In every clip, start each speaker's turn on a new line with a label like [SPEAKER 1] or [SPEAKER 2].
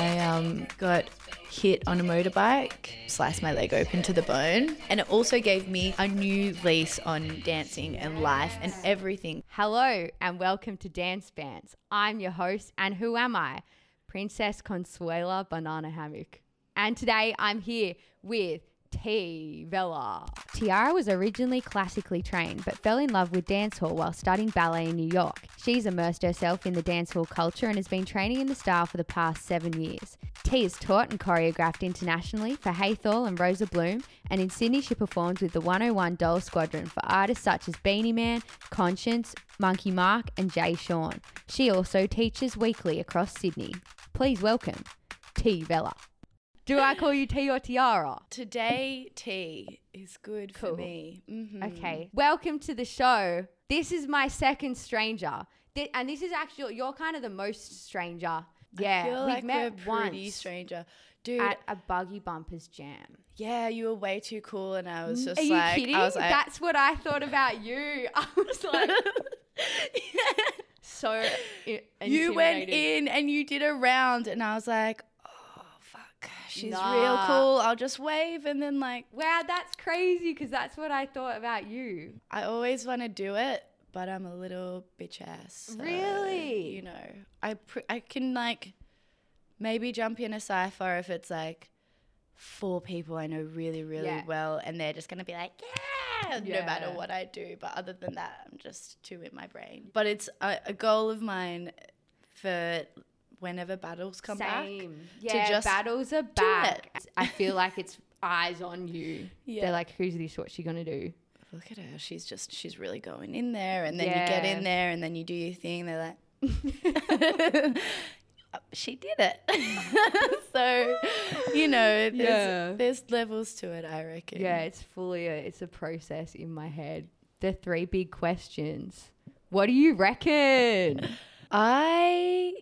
[SPEAKER 1] I um, got hit on a motorbike, sliced my leg open to the bone, and it also gave me a new lease on dancing and life and everything.
[SPEAKER 2] Hello and welcome to Dance Bands. I'm your host, and who am I? Princess Consuela Banana Hammock. And today I'm here with T. Vella. Tiara was originally classically trained but fell in love with dancehall while studying ballet in New York. She's immersed herself in the dancehall culture and has been training in the style for the past seven years. T has taught and choreographed internationally for Haythorn and Rosa Bloom, and in Sydney she performs with the 101 Doll Squadron for artists such as Beenie Man, Konshens, Monkey Marc, and Jay Sean. She also teaches weekly across Sydney. Please welcome T. Vella. Do I call you T or Tiara?
[SPEAKER 1] Today, tea is good
[SPEAKER 2] Cool.
[SPEAKER 1] for me. Mhm.
[SPEAKER 2] Okay. Welcome to the show. This is my second stranger. Thi- and this is actually, you're kind of the most stranger. Yeah.
[SPEAKER 1] I feel
[SPEAKER 2] we've
[SPEAKER 1] like
[SPEAKER 2] met
[SPEAKER 1] pretty
[SPEAKER 2] once
[SPEAKER 1] stranger. Dude,
[SPEAKER 2] at a Buggy Bumpers jam.
[SPEAKER 1] yeah, you were way too cool, and I was just
[SPEAKER 2] Are you kidding?
[SPEAKER 1] I was like,
[SPEAKER 2] That's what I thought about you. I was like, so i-
[SPEAKER 1] you went in and you did a round, and I was like, she's real cool. I'll just wave, and then like,
[SPEAKER 2] Wow, that's crazy because that's what I thought about you.
[SPEAKER 1] I always want to do it, but I'm a little bitch ass. so,
[SPEAKER 2] Really?
[SPEAKER 1] You know, I pr- I can like maybe jump in a cipher if it's like four people I know really really
[SPEAKER 2] Yeah.
[SPEAKER 1] well, and they're just gonna be like, yeah, no matter what I do. But other than that, I'm just too in my brain. But it's a, a goal of mine for whenever battles come back.
[SPEAKER 2] Same. Yeah,
[SPEAKER 1] just
[SPEAKER 2] battles are back. I feel like it's eyes on you.
[SPEAKER 1] Yeah.
[SPEAKER 2] They're like, who's this? What's she gonna do?
[SPEAKER 1] Look at her. She's just she's really going in there, and then you get in there, and then you do your thing. They're like, oh, she did it. so, you know, there's,
[SPEAKER 2] Yeah.
[SPEAKER 1] there's levels to it. I reckon.
[SPEAKER 2] Yeah, it's fully a, it's a process in my head. The three big questions. What do you reckon?
[SPEAKER 1] I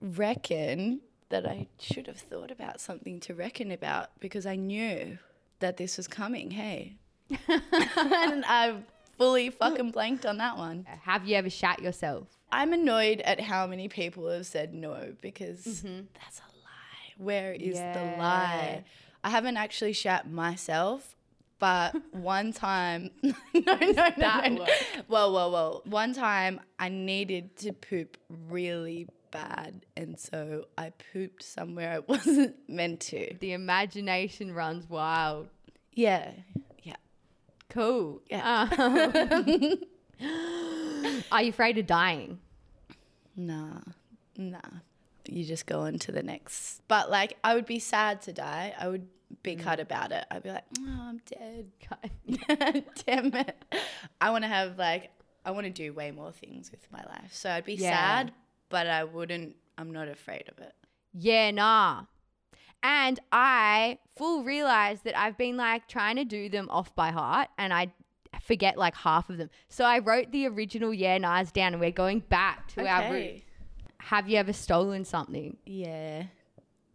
[SPEAKER 1] reckon that I should have thought about something to reckon about because I knew that this was coming. Hey, and I fully fucking blanked on that one.
[SPEAKER 2] Have you ever shat yourself?
[SPEAKER 1] I'm annoyed at how many people have said no because mm-hmm. that's a lie. Where is the lie? I haven't actually shat myself, but one time, no, no, no, no, no. Well, well, well. One time I needed to poop really bad, and so I pooped somewhere I wasn't meant to.
[SPEAKER 2] The imagination runs wild.
[SPEAKER 1] Yeah, yeah.
[SPEAKER 2] Cool.
[SPEAKER 1] Yeah.
[SPEAKER 2] Um, are you afraid of dying?
[SPEAKER 1] Nah, nah. You just go on to the next. But like, I would be sad to die. I would be cut about it. I'd be like, oh, I'm dead. Damn it. I want to have like, I want to do way more things with my life. So I'd be
[SPEAKER 2] Yeah.
[SPEAKER 1] sad, but I wouldn't, I'm not afraid of it.
[SPEAKER 2] Yeah, nah. And I full realized that I've been like trying to do them off by heart and I forget like half of them. So I wrote the original yeah nahs down and we're going back to our roots. Have you ever stolen something?
[SPEAKER 1] Yeah.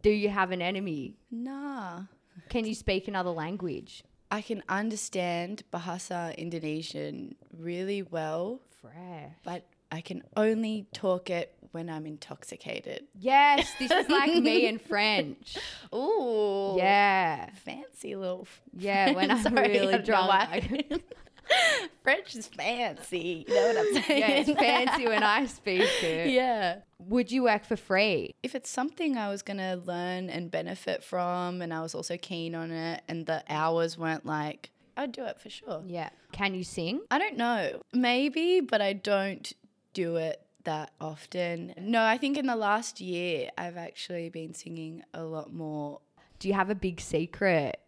[SPEAKER 2] Do you have an enemy?
[SPEAKER 1] Nah.
[SPEAKER 2] Can you speak another language?
[SPEAKER 1] I can understand Bahasa Indonesian really well,
[SPEAKER 2] Fresh.
[SPEAKER 1] but I can only talk it when I'm intoxicated.
[SPEAKER 2] Yes, this is like me in French.
[SPEAKER 1] Ooh.
[SPEAKER 2] Yeah.
[SPEAKER 1] fancy little. f-
[SPEAKER 2] Yeah, when I'm
[SPEAKER 1] Sorry,
[SPEAKER 2] really drunk.
[SPEAKER 1] French is fancy. You know what I'm saying?
[SPEAKER 2] yeah, it's fancy when I speak it.
[SPEAKER 1] Yeah.
[SPEAKER 2] Would you work for free?
[SPEAKER 1] If it's something I was going to learn and benefit from, and I was also keen on it, and the hours weren't like, I'd do it for sure.
[SPEAKER 2] Yeah. Can you sing?
[SPEAKER 1] I don't know. Maybe, but I don't do it that often. No, I think in the last year, I've actually been singing a lot more.
[SPEAKER 2] Do you have a big secret?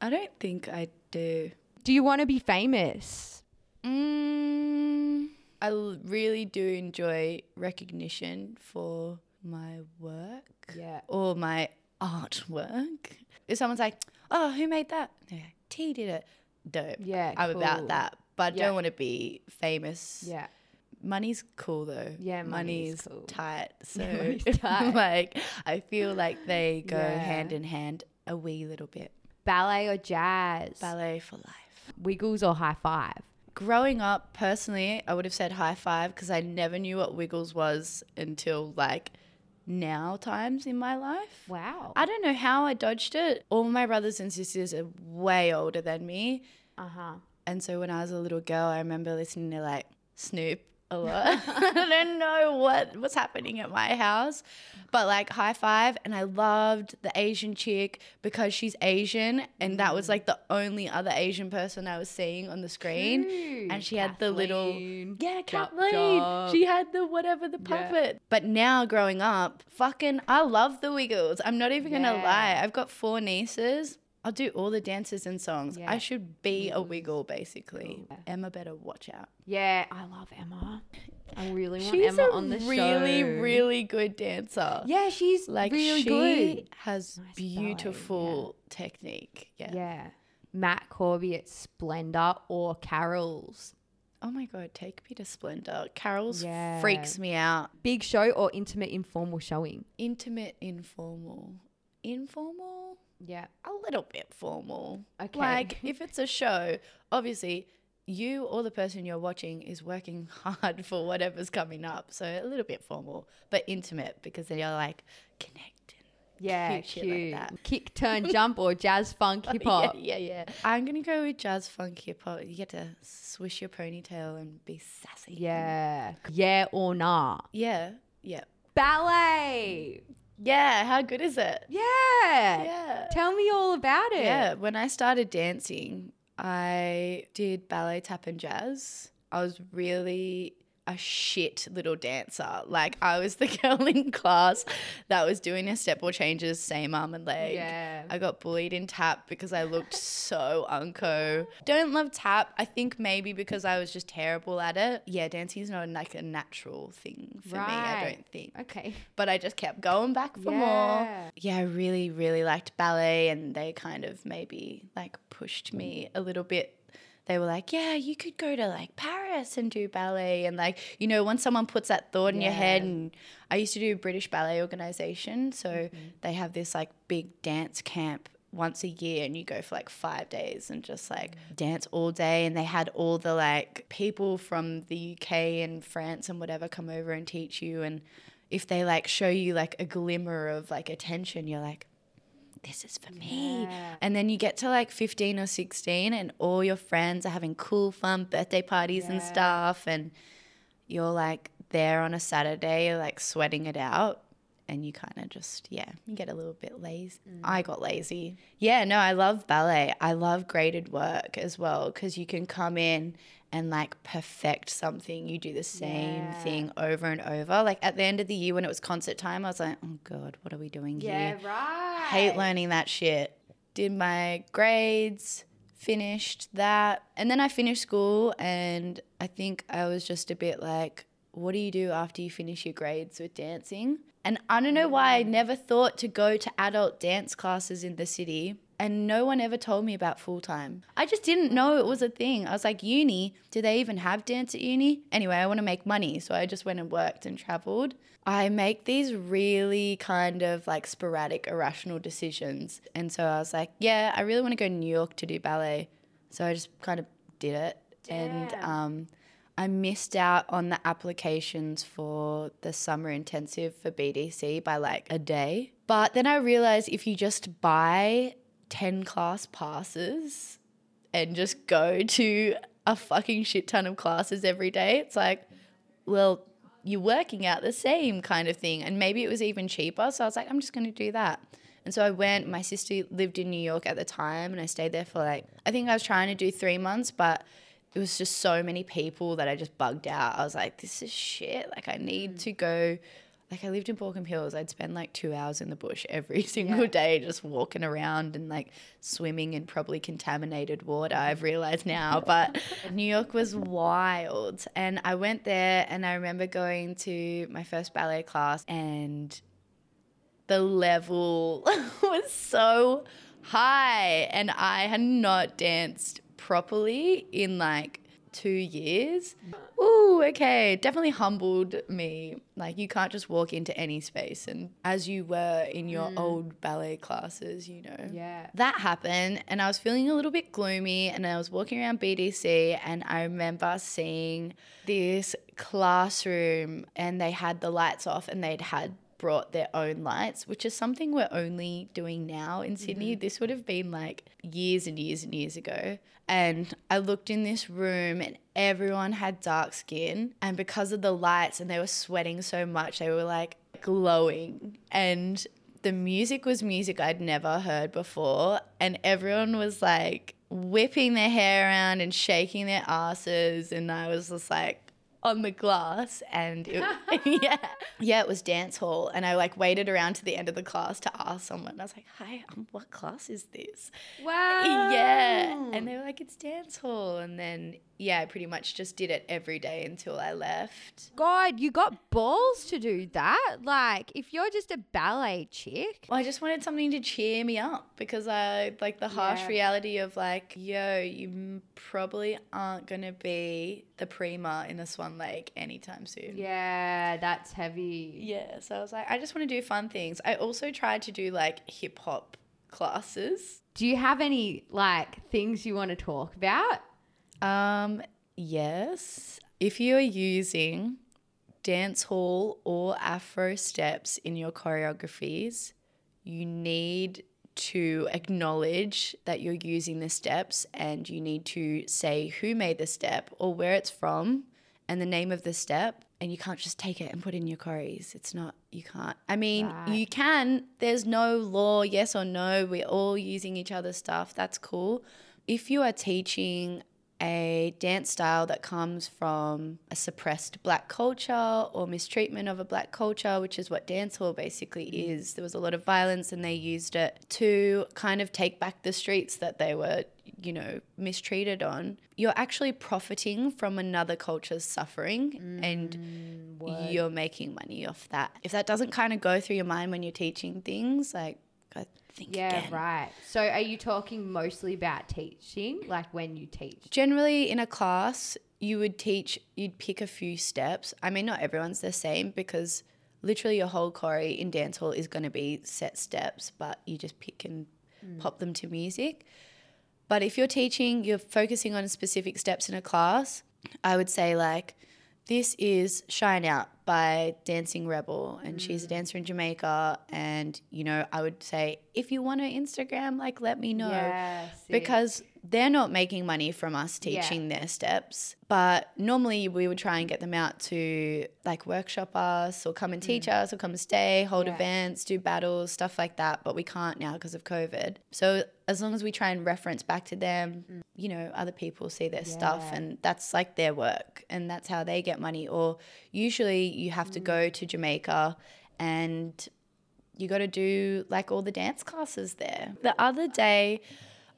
[SPEAKER 1] I don't think I do.
[SPEAKER 2] Do you want to be famous?
[SPEAKER 1] Mm, I l- really do enjoy recognition for my work
[SPEAKER 2] Yeah.
[SPEAKER 1] or my artwork. If someone's like, "Oh, who made that?" Like, T did it. Dope.
[SPEAKER 2] Yeah,
[SPEAKER 1] I'm
[SPEAKER 2] cool.
[SPEAKER 1] about that, but I
[SPEAKER 2] Yeah.
[SPEAKER 1] don't want to be famous.
[SPEAKER 2] Yeah.
[SPEAKER 1] Money's cool though.
[SPEAKER 2] Yeah, money's
[SPEAKER 1] money's
[SPEAKER 2] cool.
[SPEAKER 1] tight. So
[SPEAKER 2] Money's tight.
[SPEAKER 1] like, I feel like they go
[SPEAKER 2] Yeah.
[SPEAKER 1] hand in hand a wee little bit.
[SPEAKER 2] Ballet or jazz?
[SPEAKER 1] Ballet for life.
[SPEAKER 2] Wiggles or high five?
[SPEAKER 1] Growing up, personally, I would have said high five because I never knew what Wiggles was until like now times in my life.
[SPEAKER 2] Wow.
[SPEAKER 1] I don't know how I dodged it. All my brothers and sisters are way older than me.
[SPEAKER 2] Uh huh.
[SPEAKER 1] And so when I was a little girl, I remember listening to like Snoop a lot. I don't know what was happening at my house, but like high five. And I loved the Asian chick because she's Asian. And that was mm. like the only other Asian person I was seeing on the screen. And she had the little, yeah, Kathleen. She had the whatever, the
[SPEAKER 2] Yeah.
[SPEAKER 1] puppet. But now growing up, fucking, I love the Wiggles. I'm not even gonna lie. I've got four nieces. I'll do all the dances and songs.
[SPEAKER 2] Yeah.
[SPEAKER 1] I should be a mm-hmm. wiggle, basically.
[SPEAKER 2] Yeah.
[SPEAKER 1] Emma better watch out.
[SPEAKER 2] Yeah, I love Emma. I really want
[SPEAKER 1] She's
[SPEAKER 2] Emma on the
[SPEAKER 1] really,
[SPEAKER 2] show.
[SPEAKER 1] She's a really really good dancer.
[SPEAKER 2] Yeah, she's
[SPEAKER 1] Like
[SPEAKER 2] really
[SPEAKER 1] she
[SPEAKER 2] good.
[SPEAKER 1] has
[SPEAKER 2] Nice
[SPEAKER 1] beautiful technique. Yeah.
[SPEAKER 2] Yeah. Matt Corby at Splendour or Carol's.
[SPEAKER 1] Oh my god, take me to Splendour. Carol's
[SPEAKER 2] Yeah.
[SPEAKER 1] freaks me out.
[SPEAKER 2] Big show or intimate informal showing?
[SPEAKER 1] Intimate, informal. Informal?
[SPEAKER 2] Yeah.
[SPEAKER 1] A little bit formal.
[SPEAKER 2] Okay.
[SPEAKER 1] Like if it's a show, obviously you or the person you're watching is working hard for whatever's coming up. So a little bit formal, but intimate because then you're like connecting.
[SPEAKER 2] Yeah,
[SPEAKER 1] cute
[SPEAKER 2] cute.
[SPEAKER 1] like that.
[SPEAKER 2] Kick, turn, jump or jazz, funk, hip hop.
[SPEAKER 1] Yeah, yeah, yeah. I'm gonna go with jazz funk hip hop. You get to swish your ponytail and be sassy.
[SPEAKER 2] Yeah. Yeah or nah?
[SPEAKER 1] Yeah. Yeah.
[SPEAKER 2] Ballet.
[SPEAKER 1] Yeah. How good is it?
[SPEAKER 2] Yeah.
[SPEAKER 1] Yeah.
[SPEAKER 2] Tell me all about it.
[SPEAKER 1] Yeah. When I started dancing, I did ballet, tap, and jazz. I was really a shit little dancer. Like I was the girl in class that was doing her step or changes, same arm and leg.
[SPEAKER 2] Yeah.
[SPEAKER 1] I got bullied in tap because I looked so unco. Don't love tap. I think maybe because I was just terrible at it. Yeah, dancing is not like a natural thing for me. I don't think.
[SPEAKER 2] Okay.
[SPEAKER 1] But I just kept going back for more.
[SPEAKER 2] Yeah.
[SPEAKER 1] Yeah, I really, really liked ballet, and they kind of maybe like pushed me a little bit. They were like, "Yeah, you could go to like Paris and do ballet," and like you know, once someone puts that thought in your head, and I used to do British Ballet Organization, so mm-hmm. they have this like big dance camp once a year and you go for like five days and just like mm. dance all day and they had all the like people from the UK and France and whatever come over and teach you and if they like show you like a glimmer of like attention you're like this is for me.
[SPEAKER 2] Yeah.
[SPEAKER 1] and then you get to like 15 or 16 and all your friends are having cool fun birthday parties and stuff. And you're like there on a Saturday you're like sweating it out. And you kind of just yeah you get a little bit lazy. Mm. I got lazy. Yeah no i love ballet. I love graded work as well because you can come in and like perfect something. You do the same
[SPEAKER 2] Yeah.
[SPEAKER 1] thing over and over. Like at the end of the year when it was concert time i was like oh god what are we doing
[SPEAKER 2] Yeah,
[SPEAKER 1] here?
[SPEAKER 2] Right.
[SPEAKER 1] hate learning that shit. Did my grades finished that and then i finished school and i think i was just a bit like what do you do after you finish your grades with dancing? And i don't know why i never thought to go to adult dance classes in the city and no one ever told me about full time. I just didn't know it was a thing. I was like, uni, do they even have dance at uni? Anyway, I want to make money. So I just went and worked and traveled. I make these really kind of like sporadic, irrational decisions. And so I was like, yeah, I really want to go to New York to do ballet. So I just kind of did it. And um, I missed out on the applications for the summer intensive for BDC by like a day. But then I realized if you just buy 10 class passes and just go to a fucking shit ton of classes every day, it's like, well, you're working out the same kind of thing. And maybe it was even cheaper. So I was like, I'm just going to do that. And so I went, my sister lived in New York at the time, and I stayed there for like, I think I was trying to do three months, but it was just so many people that I just bugged out. I was like, this is shit. Like, I need mm. to go. Like, I lived in Baulkham Hills. I'd spend like two hours in the bush every single
[SPEAKER 2] Yeah.
[SPEAKER 1] day just walking around and like swimming in probably contaminated water, I've realized now. But New York was wild. And I went there and I remember going to my first ballet class and the level was so high and I had not danced properly in like two years. Mm. Ooh, okay. Definitely humbled me. Like you can't just walk into any space and as you were in your mm. old ballet classes, you know.
[SPEAKER 2] Yeah.
[SPEAKER 1] That happened and I was feeling a little bit gloomy and I was walking around BDC and I remember seeing this classroom and they had the lights off and they'd had brought their own lights, which is something we're only doing now in mm-hmm. Sydney. This would have been like years and years and years ago. And I looked in this room and everyone had dark skin. And because of the lights and they were sweating so much, they were like glowing. And the music was music I'd never heard before. And everyone was like whipping their hair around and shaking their asses. And I was just like, on the glass and it, yeah. Yeah it was dance hall and i like waited around to the end of the class to ask someone i was like hi um, what class is this?
[SPEAKER 2] Wow.
[SPEAKER 1] yeah. And they were like it's dance hall. And then yeah i pretty much just did it every day until i left
[SPEAKER 2] God, you got balls to do that? Like, if you're just a ballet chick.
[SPEAKER 1] well, I just wanted something to cheer me up because I like the harsh
[SPEAKER 2] Yeah.
[SPEAKER 1] reality of like, yo, you probably aren't gonna be the prima in the Swan Lake anytime soon.
[SPEAKER 2] Yeah, that's heavy.
[SPEAKER 1] Yeah, so I was like, I just want to do fun things. I also tried to do like hip hop classes.
[SPEAKER 2] Do you have any like things you want to talk about?
[SPEAKER 1] Um, yes. If you're using dance hall or afro steps in your choreographies, you need to acknowledge that you're using the steps and you need to say who made the step or where it's from and the name of the step and you can't just take it and put it in your choreos. It's not you can't. I mean,
[SPEAKER 2] Right.
[SPEAKER 1] you can. There's no law, yes or no. We're all using each other's stuff. That's cool. If you are teaching a dance style that comes from a suppressed black culture or mistreatment of a black culture, which is what dancehall basically mm. is. There was a lot of violence and they used it to kind of take back the streets that they were, you know, mistreated on. You're actually profiting from another culture's suffering and mm, you're making money off that. If that doesn't kind of go through your mind when you're teaching things, like, I think
[SPEAKER 2] Yeah,
[SPEAKER 1] again.
[SPEAKER 2] right. So are you talking mostly about teaching, like when you teach?
[SPEAKER 1] Generally, in a class, you would teach, you'd pick a few steps. I mean, not everyone's the same because literally your whole choreo in dancehall is going to be set steps, but you just pick and mm. pop them to music. But if you're teaching, you're focusing on specific steps in a class, I would say, like, this is Shine Out by Dancing Rebel, and she's a mm. dancer in Jamaica. And, you know, I would say, if you want her Instagram, like, let me know because they're not making money from us teaching their steps. But normally we would try and get them out to like workshop us or come and teach us or come and stay, hold
[SPEAKER 2] Mm. Yeah.
[SPEAKER 1] events, do battles, stuff like that. But we can't now because of COVID. So as long as we try and reference back to them, you know, other people see their stuff
[SPEAKER 2] Mm.
[SPEAKER 1] And that's like their work and that's how they get money. Or usually you have to
[SPEAKER 2] Mm.
[SPEAKER 1] go to Jamaica and you got to do like all the dance classes there. The other day,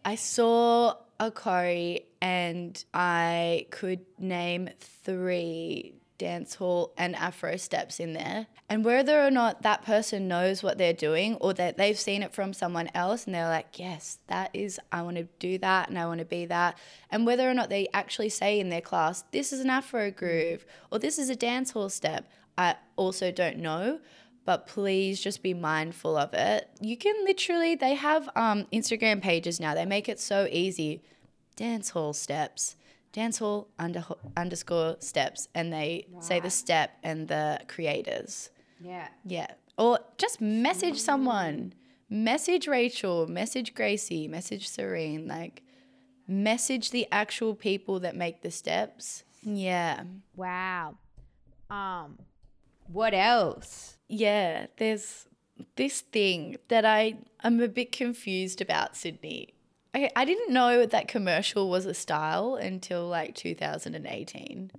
[SPEAKER 1] I saw a choreo and I could name three dance hall and afro steps in there. And whether or not that person knows what they're doing or that they've seen it from someone else and they're like, yes, that is, I want to do that and I want to be that. And whether or not they actually say in their class, this is an afro groove or this is a dance hall step, I also don't know but please just be mindful of it. You can literally, they have um, Instagram pages now. They make it so easy. Dance hall steps, dance hall under, underscore steps, and they say the step and the creators.
[SPEAKER 2] yeah.
[SPEAKER 1] Yeah. Or just message someone. Message Rachel, message Gracie, message Serene. Like, message the actual people that make the steps. Yeah.
[SPEAKER 2] Wow. Um, what else?
[SPEAKER 1] Yeah, there's this thing that I am a bit confused about Sydney. Okay, I didn't know that commercial was a style until like 2018.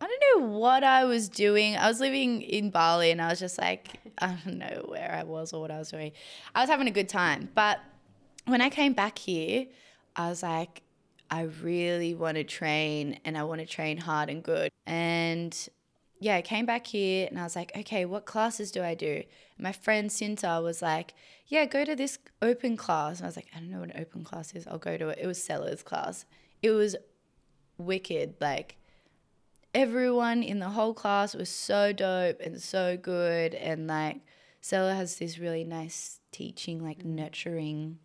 [SPEAKER 1] I don't know what I was doing. I was living in Bali and I was just like, I don't know where I was or what I was doing. I was having a good time. But when I came back here, I was like, I really want to train and I want to train hard and good. And yeah, I came back here and I was like, okay, what classes do I do? And my friend Cinta was like, yeah, go to this open class. And I was like, I don't know what an open class is. I'll go to it. It was Sellers class. It was wicked. Like everyone in the whole class was so dope and so good. And like Seller has this really nice teaching, like mm. nurturing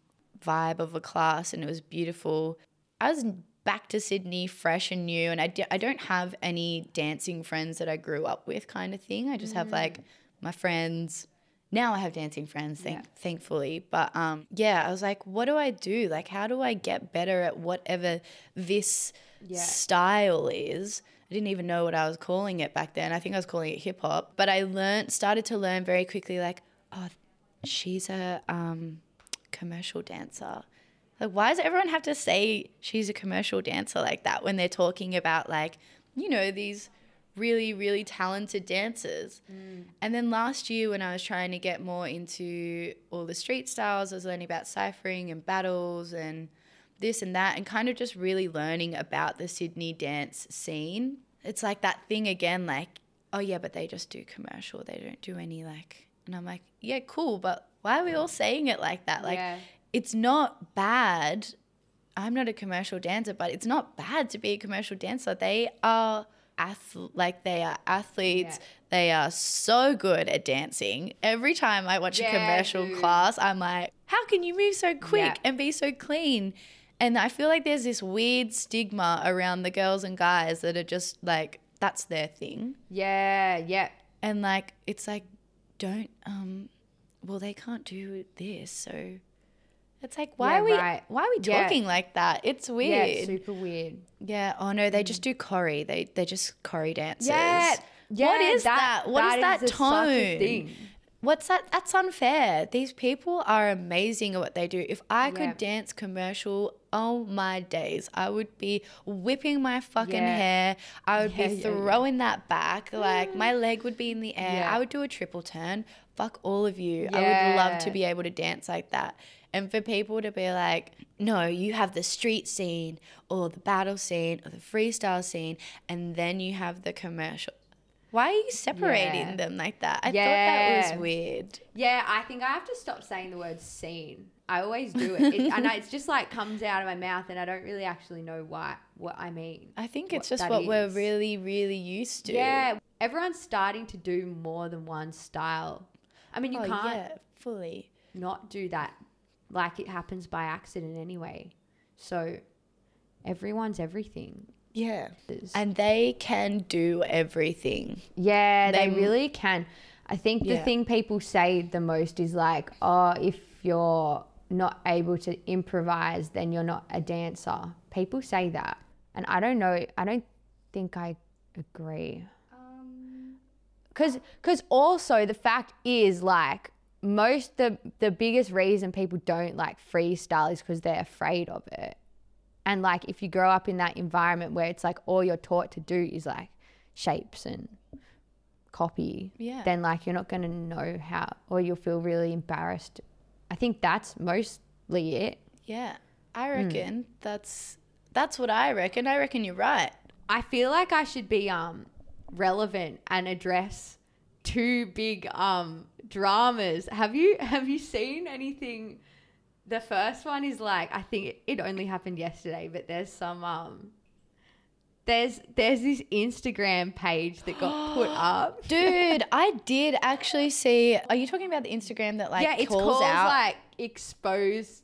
[SPEAKER 1] vibe of a class. And it was beautiful. I was back to Sydney fresh and new and I, d- I don't have any dancing friends that I grew up with kind of thing. I just have like my friends. Now I have dancing friends, thank,
[SPEAKER 2] Yeah.
[SPEAKER 1] thankfully. But um, yeah, I was like, what do I do? Like, how do I get better at whatever this
[SPEAKER 2] Yeah.
[SPEAKER 1] style is? I didn't even know what I was calling it back then. I think I was calling it hip hop. But I learned, started to learn very quickly, like, oh, she's a um, commercial dancer. Like, why does everyone have to say she's a commercial dancer like that when they're talking about, like, you know, these really, really talented dancers? Mm. And then last year, when I was trying to get more into all the street styles, I was learning about ciphering and battles and this and that, and kind of just really learning about the Sydney dance scene. It's like that thing again, like, oh yeah, but they just do commercial. They don't do any like, and I'm like, yeah, cool, but why are we all saying it like that? Like,
[SPEAKER 2] Yeah.
[SPEAKER 1] It's not bad. I'm not a commercial dancer, but it's not bad to be a commercial dancer. They are ath- like they are athletes.
[SPEAKER 2] Yeah.
[SPEAKER 1] They are so good at dancing. Every time I watch
[SPEAKER 2] Yeah,
[SPEAKER 1] a commercial
[SPEAKER 2] dude.
[SPEAKER 1] class, I'm like, how can you move so quick
[SPEAKER 2] Yeah.
[SPEAKER 1] and be so clean? And I feel like there's this weird stigma around the girls and guys that are just like that's their thing.
[SPEAKER 2] Yeah, yeah.
[SPEAKER 1] And like it's like don't um well they can't do this, so it's like why
[SPEAKER 2] Yeah,
[SPEAKER 1] are we
[SPEAKER 2] right.
[SPEAKER 1] why are we
[SPEAKER 2] Yeah.
[SPEAKER 1] talking like that? It's
[SPEAKER 2] Yeah,
[SPEAKER 1] weird.
[SPEAKER 2] it's super weird.
[SPEAKER 1] Yeah. Oh no, they mm. just do choreo. They they just choreo dances.
[SPEAKER 2] Yeah, yeah.
[SPEAKER 1] What is that? What is that
[SPEAKER 2] such a
[SPEAKER 1] tone? What's that? That's unfair. These people are amazing at what they do. If I could
[SPEAKER 2] Yeah.
[SPEAKER 1] dance commercial, oh my days, I would be whipping my fucking
[SPEAKER 2] Yeah.
[SPEAKER 1] hair. I would
[SPEAKER 2] Yeah,
[SPEAKER 1] be
[SPEAKER 2] yeah, yeah.
[SPEAKER 1] throwing that back. Like my mm. leg would be in the air.
[SPEAKER 2] Yeah.
[SPEAKER 1] I would do a triple turn. Fuck all of you. I would love to be able to dance like that. And for people to be like, no, you have the street scene or the battle scene or the freestyle scene, and then you have the commercial. Why are you separating
[SPEAKER 2] Yeah.
[SPEAKER 1] them like that? I thought that was weird.
[SPEAKER 2] Yeah, I think I have to stop saying the word scene. I always do it. it and it's just like comes out of my mouth, and I don't really actually know why what I mean.
[SPEAKER 1] I think it's just what we're really, really used to.
[SPEAKER 2] Yeah, everyone's starting to do more than one style. I mean, you
[SPEAKER 1] oh,
[SPEAKER 2] can't
[SPEAKER 1] yeah, fully.
[SPEAKER 2] not do that. Like it happens by accident anyway. So everyone's everything.
[SPEAKER 1] Yeah. And they can do everything.
[SPEAKER 2] Yeah, they,
[SPEAKER 1] They-
[SPEAKER 2] really can. I think the
[SPEAKER 1] Yeah.
[SPEAKER 2] thing people say the most is like, oh, if you're not able to improvise, then you're not a dancer. People say that. And I don't know, I don't think I agree. Um, cause, cause also the fact is like most the the biggest reason people don't like freestyle is because they're afraid of it. And like if you grow up in that environment where it's like all you're taught to do is like shapes and copy,
[SPEAKER 1] Yeah.
[SPEAKER 2] then like you're not gonna know how or you'll feel really embarrassed. I think that's mostly it.
[SPEAKER 1] Yeah. I
[SPEAKER 2] Hmm.
[SPEAKER 1] reckon that's that's what I reckon. I reckon you're right.
[SPEAKER 2] I feel like I should be um relevant and address two big um dramas. Have you have you seen anything? The first one is like I think it, only happened yesterday, but there's some um there's there's this Instagram page that got put up.
[SPEAKER 1] Dude, I did actually see are you talking about the Instagram that like
[SPEAKER 2] yeah, it's
[SPEAKER 1] calls
[SPEAKER 2] called
[SPEAKER 1] out
[SPEAKER 2] like expose.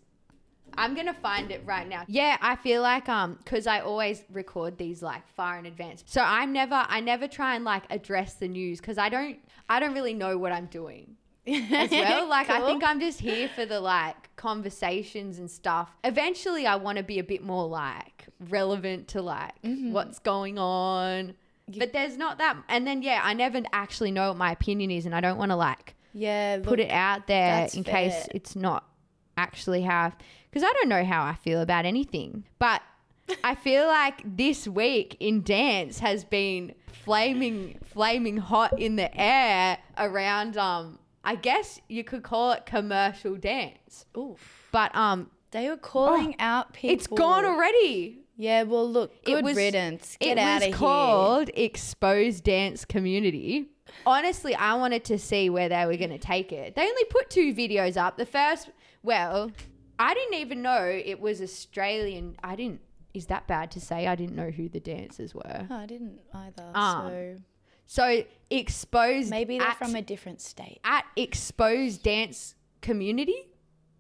[SPEAKER 2] I'm gonna find it right now. Yeah, I feel like um, cause I always record these like far in advance, so I'm never, I never try and like address the news, cause I don't, I don't really know what I'm doing as well. Like I think I'm just here for the like conversations and stuff. Eventually, I want to be a bit more like relevant to like
[SPEAKER 1] Mm-hmm.
[SPEAKER 2] what's going on. But there's not that, and then yeah, I never actually know what my opinion is, and I don't want to like
[SPEAKER 1] Yeah, look,
[SPEAKER 2] put it out there in case it's not actually how because I don't know how I feel about anything. But I feel like this week in dance has been flaming flaming hot in the air around um I guess you could call it commercial dance.
[SPEAKER 1] Oof.
[SPEAKER 2] But um
[SPEAKER 1] They were calling out people.
[SPEAKER 2] Oh, it's gone already.
[SPEAKER 1] Yeah, well, look,
[SPEAKER 2] It
[SPEAKER 1] good
[SPEAKER 2] was-
[SPEAKER 1] riddance. Get
[SPEAKER 2] it
[SPEAKER 1] out
[SPEAKER 2] was
[SPEAKER 1] of here.
[SPEAKER 2] called Exposed Dance Community. Honestly, I wanted to see where they were going to take it. They only put two videos up. The first, well, I didn't even know it was Australian. I didn't. Is that bad to say? I didn't know who the dancers were.
[SPEAKER 1] Oh, I didn't either.
[SPEAKER 2] Um,
[SPEAKER 1] so
[SPEAKER 2] So exposed.
[SPEAKER 1] maybe they're
[SPEAKER 2] at-
[SPEAKER 1] from a different state.
[SPEAKER 2] at exposed dance community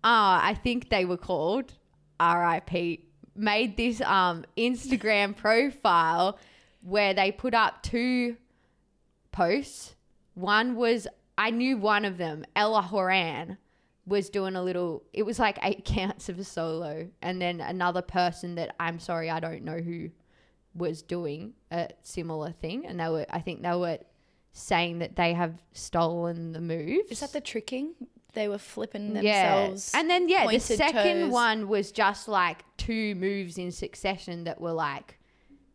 [SPEAKER 2] uh i think they were called rip made this um instagram profile where they put up two posts one was I knew one of them, Ella Horan, was doing a little. It was like eight counts of a solo, and then another person that I'm sorry I don't know who was doing a similar thing, and they were. I think they were saying that they have stolen the moves.
[SPEAKER 1] Is that the tricking? They were flipping themselves. yeah.
[SPEAKER 2] And then yeah, the second
[SPEAKER 1] toes.
[SPEAKER 2] one was just like two moves in succession that were like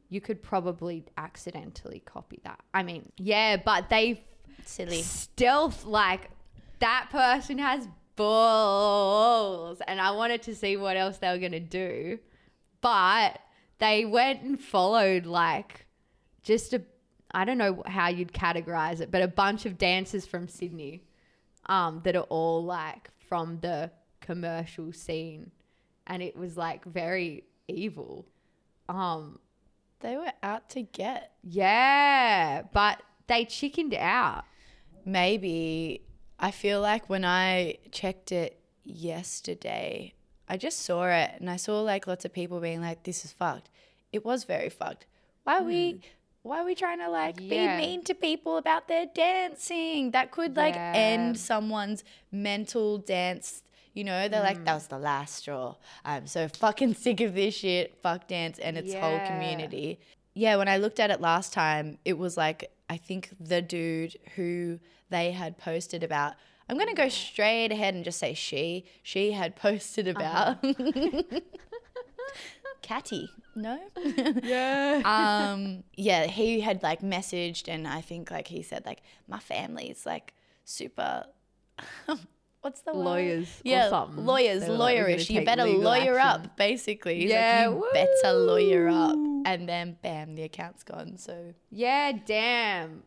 [SPEAKER 2] you could probably accidentally copy that. I mean, yeah, but they
[SPEAKER 1] silly.
[SPEAKER 2] stealth like that person has balls and I wanted to see what else they were going to do. But they went and followed like just a I don't know how you'd categorize it, but a bunch of dancers from Sydney um that are all like from the commercial scene and it was like very evil. Um
[SPEAKER 1] They were out to get.
[SPEAKER 2] yeah, but they chickened out.
[SPEAKER 1] Maybe I feel like when I checked it yesterday, I just saw it and I saw like lots of people being like, "This is fucked." It was very fucked. Why are we? Why are we trying to like
[SPEAKER 2] Hmm. Yeah.
[SPEAKER 1] be mean to people about their dancing? That could like
[SPEAKER 2] Yeah.
[SPEAKER 1] end someone's mental dance. You know, they're like,
[SPEAKER 2] Hmm.
[SPEAKER 1] "That was the last straw." I'm so fucking sick of this shit. Fuck dance and its whole community. Yeah, when I looked at it last time, it was like I think the dude who they had posted about. I'm gonna go straight ahead and just say she. She had posted about Catty. No.
[SPEAKER 2] Yeah.
[SPEAKER 1] um. Yeah, he had like messaged, and I think like he said like my family's like super. What's the word?
[SPEAKER 2] Lawyers or
[SPEAKER 1] Yeah,
[SPEAKER 2] something.
[SPEAKER 1] lawyers,
[SPEAKER 2] They were like, "We're gonna
[SPEAKER 1] lawyerish. You better lawyer
[SPEAKER 2] action."
[SPEAKER 1] up, basically. He's
[SPEAKER 2] Yeah,
[SPEAKER 1] like, you better lawyer up,
[SPEAKER 2] woo.
[SPEAKER 1] and then bam, the account's gone. So
[SPEAKER 2] Yeah, damn.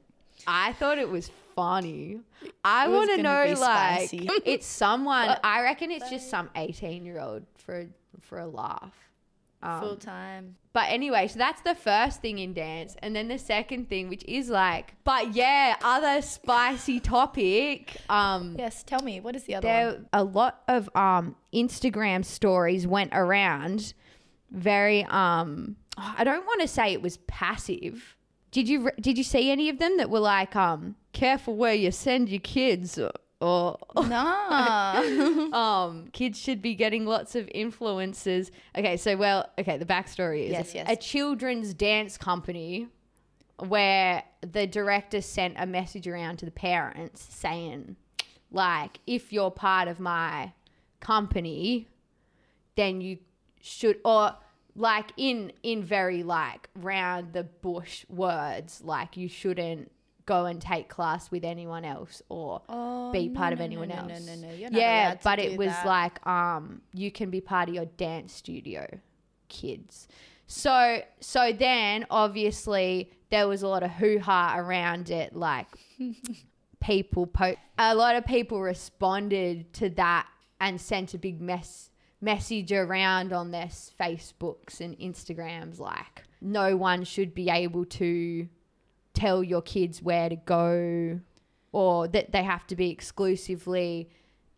[SPEAKER 2] I thought it was funny. I want to know like
[SPEAKER 1] spicy.
[SPEAKER 2] it's someone. I reckon it's just some eighteen-year-old for for a laugh. Um,
[SPEAKER 1] full time.
[SPEAKER 2] But anyway, so that's the first thing in dance. And then the second thing, which is like, but yeah, other spicy topic. Um,
[SPEAKER 1] Yes, tell me what is the other
[SPEAKER 2] there
[SPEAKER 1] one?
[SPEAKER 2] a lot of um Instagram stories went around very um I don't want to say it was passive. Did you did you see any of them that were like um careful where you send your kids or, or
[SPEAKER 1] Nah.
[SPEAKER 2] um, kids should be getting lots of influences. Okay, so well, okay, the backstory is
[SPEAKER 1] Yes, yes.
[SPEAKER 2] a children's dance company where the director sent a message around to the parents saying, like, if you're part of my company, then you should or like in in very like round the bush words like you shouldn't go and take class with anyone else or
[SPEAKER 1] Oh,
[SPEAKER 2] be
[SPEAKER 1] no,
[SPEAKER 2] part of
[SPEAKER 1] no,
[SPEAKER 2] anyone
[SPEAKER 1] no,
[SPEAKER 2] else.
[SPEAKER 1] No, no, no, You're not
[SPEAKER 2] yeah,
[SPEAKER 1] to
[SPEAKER 2] but
[SPEAKER 1] do
[SPEAKER 2] it was
[SPEAKER 1] that.
[SPEAKER 2] like um you can be part of your dance studio kids. So so then obviously there was a lot of hoo ha around it like people po- a lot of people responded to that and sent a big mess message around on their Facebooks and Instagrams like no one should be able to tell your kids where to go or that they have to be exclusively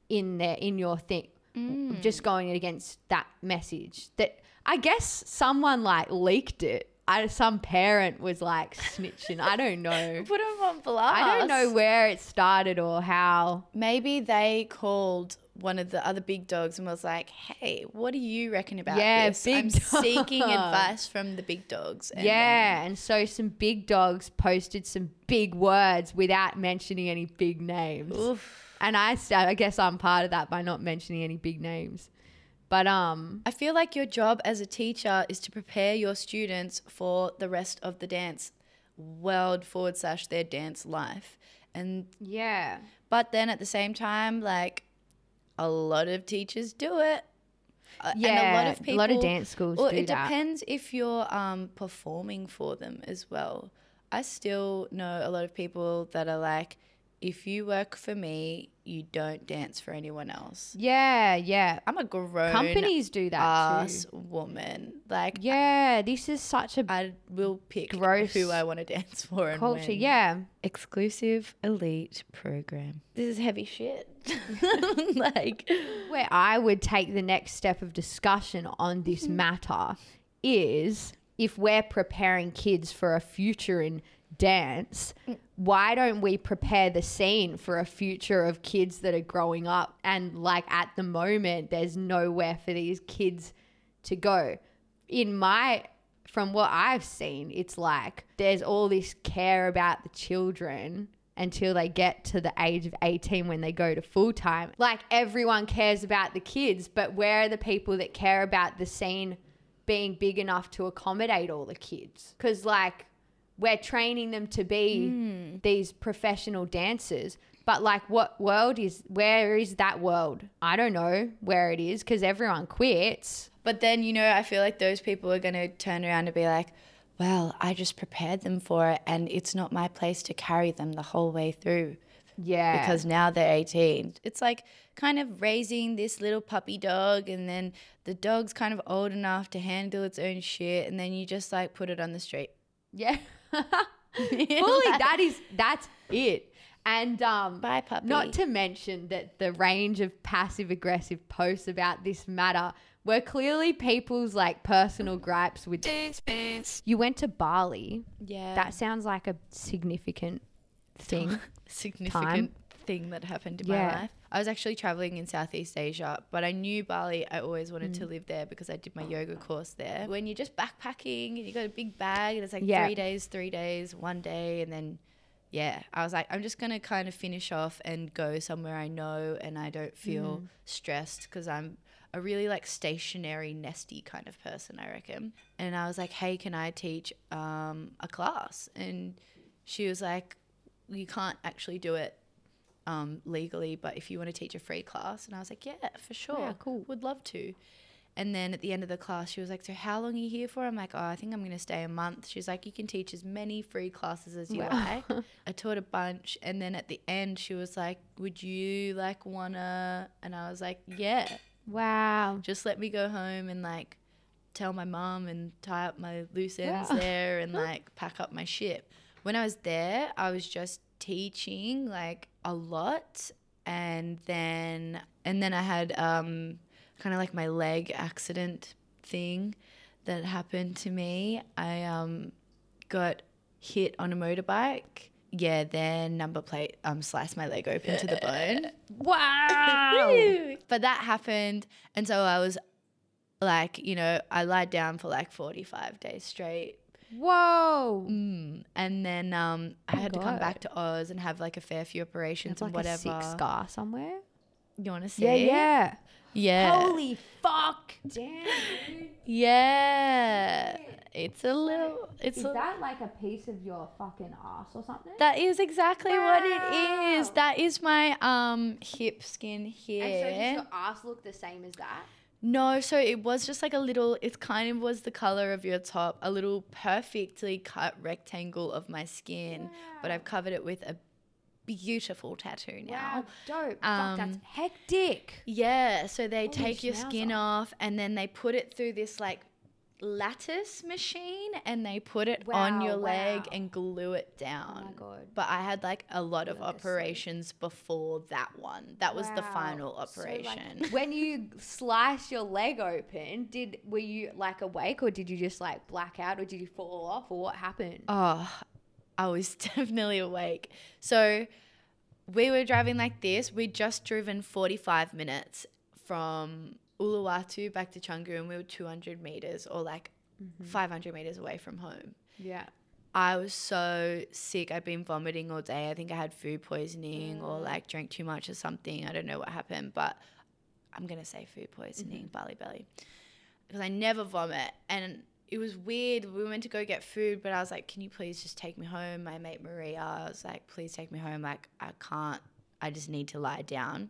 [SPEAKER 2] in their in your thing
[SPEAKER 1] Mm.
[SPEAKER 2] just going against that message that i guess someone like leaked it I, some parent was like snitching i don't know
[SPEAKER 1] put them on blast.
[SPEAKER 2] i don't know where it started or how
[SPEAKER 1] Maybe they called one of the other big dogs and was like, "Hey, what do you reckon about
[SPEAKER 2] Yeah,
[SPEAKER 1] this?
[SPEAKER 2] big
[SPEAKER 1] I'm seeking advice from the big dogs." And
[SPEAKER 2] yeah and so some big dogs posted some big words without mentioning any big names
[SPEAKER 1] Oof.
[SPEAKER 2] and I, I guess i'm part of that by not mentioning any big names but um
[SPEAKER 1] I feel like your job as a teacher is to prepare your students for the rest of the dance world forward slash their dance life. And
[SPEAKER 2] yeah
[SPEAKER 1] but then at the same time, like a lot of teachers do it. Uh,
[SPEAKER 2] yeah
[SPEAKER 1] and a lot of people
[SPEAKER 2] a lot of dance schools
[SPEAKER 1] Well,
[SPEAKER 2] do
[SPEAKER 1] it
[SPEAKER 2] that
[SPEAKER 1] depends if you're um, performing for them as well. I still know a lot of people that are like, if you work for me, you don't dance for anyone else.
[SPEAKER 2] yeah yeah
[SPEAKER 1] I'm a grown
[SPEAKER 2] companies do that
[SPEAKER 1] ass
[SPEAKER 2] too
[SPEAKER 1] woman. Like,
[SPEAKER 2] yeah this is such a
[SPEAKER 1] I will pick
[SPEAKER 2] Gross
[SPEAKER 1] who I want to dance for and
[SPEAKER 2] culture
[SPEAKER 1] when.
[SPEAKER 2] yeah
[SPEAKER 1] Exclusive elite program. This is heavy shit. like,
[SPEAKER 2] where I would take the next step of discussion on this
[SPEAKER 1] Mm-hmm.
[SPEAKER 2] matter is if we're preparing kids for a future in dance, why don't we prepare the scene for a future of kids that are growing up? And like at the moment there's nowhere for these kids to go. In my from what i've seen it's like there's all this care about the children until they get to the age of 18 when they go to full time like everyone cares about the kids but where are the people that care about the scene being big enough to accommodate all the kids? Because like we're training them to be hmm. these professional dancers but like what world is where is that world? I don't know where it is because everyone quits.
[SPEAKER 1] But then, you know, I feel like those people are going to turn around and be like, well, I just prepared them for it and it's not my place to carry them the whole way through.
[SPEAKER 2] Yeah.
[SPEAKER 1] Because now they're 18. It's like kind of raising this little puppy dog and then the dog's kind of old enough to handle its own shit and then you just like put it on the street.
[SPEAKER 2] yeah fully that is that's it and um
[SPEAKER 1] Bye, puppy.
[SPEAKER 2] Not to mention that the range of passive aggressive posts about this matter were clearly people's like personal gripes with You went to Bali.
[SPEAKER 1] Yeah.
[SPEAKER 2] That sounds like a significant thing.
[SPEAKER 1] significant thing that happened in
[SPEAKER 2] Yeah.
[SPEAKER 1] my life. I was actually traveling in Southeast Asia, but I knew Bali. I always wanted to live there because I did my yoga course there. When you're just backpacking and you got a big bag and it's like
[SPEAKER 2] Yeah.
[SPEAKER 1] three days, three days, one day, and then yeah, I was like, I'm just gonna kind of finish off and go somewhere I know and I don't feel stressed because I'm a really like stationary, nesty kind of person, I reckon. And I was like, hey, can I teach um, a class? And she was like, you can't actually do it um, legally, but if you want to teach a free class, and I was like, yeah, for sure,
[SPEAKER 2] Yeah, cool.
[SPEAKER 1] would love to. And then at the end of the class, she was like, so how long are you here for? I'm like, oh, I think I'm going to stay a month. She's like, you can teach as many free classes as you
[SPEAKER 2] Wow.
[SPEAKER 1] like. I taught a bunch, and then at the end, she was like, would you like wanna? And I was like, yeah,
[SPEAKER 2] Wow.
[SPEAKER 1] just let me go home and like tell my mum and tie up my loose ends
[SPEAKER 2] Wow.
[SPEAKER 1] there and like pack up my shit. When I was there, I was just teaching like a lot and then and then I had um kind of like my leg accident thing that happened to me. I um got hit on a motorbike. Yeah, then number plate um sliced my leg open to the bone.
[SPEAKER 2] Wow.
[SPEAKER 1] But that happened. And so I was like, you know, I lied down for like 45 days straight.
[SPEAKER 2] Whoa.
[SPEAKER 1] Mm. And then um, I had to come back to Oz and have like a fair few operations and
[SPEAKER 2] like a
[SPEAKER 1] whatever.
[SPEAKER 2] sick scar somewhere.
[SPEAKER 1] You want to see?
[SPEAKER 2] Yeah, yeah.
[SPEAKER 1] Yeah.
[SPEAKER 2] Holy fuck. Damn, dude.
[SPEAKER 1] Yeah. It's a little, it's
[SPEAKER 2] Is
[SPEAKER 1] a,
[SPEAKER 2] that like a piece of your fucking ass or something?
[SPEAKER 1] that is exactly what it is. That is my um hip skin here.
[SPEAKER 2] and so does your ass look the same as that?
[SPEAKER 1] No, so it was just like a little, it kind of was the color of your top, a little perfectly cut rectangle of my skin, but I've covered it with a beautiful tattoo now.
[SPEAKER 2] Wow, dope.
[SPEAKER 1] Um,
[SPEAKER 2] Fuck, that's hectic.
[SPEAKER 1] Yeah, so they
[SPEAKER 2] Holy
[SPEAKER 1] take your skin off and then they put it through this like lattice machine and they put it on
[SPEAKER 2] Wow,
[SPEAKER 1] your leg and glue it down.
[SPEAKER 2] Oh my God.
[SPEAKER 1] But I had like a lot of operations before that one. That was the
[SPEAKER 2] Wow.
[SPEAKER 1] final
[SPEAKER 2] So, like,
[SPEAKER 1] operation.
[SPEAKER 2] when you sliced your leg open, did were you like awake or did you just like black out or did you fall off or what happened?
[SPEAKER 1] Oh, I was definitely awake. So we were driving like this. We'd just driven 45 minutes from Uluwatu back to Canggu and we were 200 meters or like mm-hmm. 500 meters away from home.
[SPEAKER 2] Yeah.
[SPEAKER 1] I was so sick. I'd been vomiting all day. I think I had food poisoning or like drank too much or something. I don't know what happened, but I'm going to say food poisoning, mm-hmm. Bali belly. Because I never vomit. And it was weird. We went to go get food, but I was like, can you please just take me home? My mate Maria, I was like, please take me home. Like, I can't, I just need to lie down.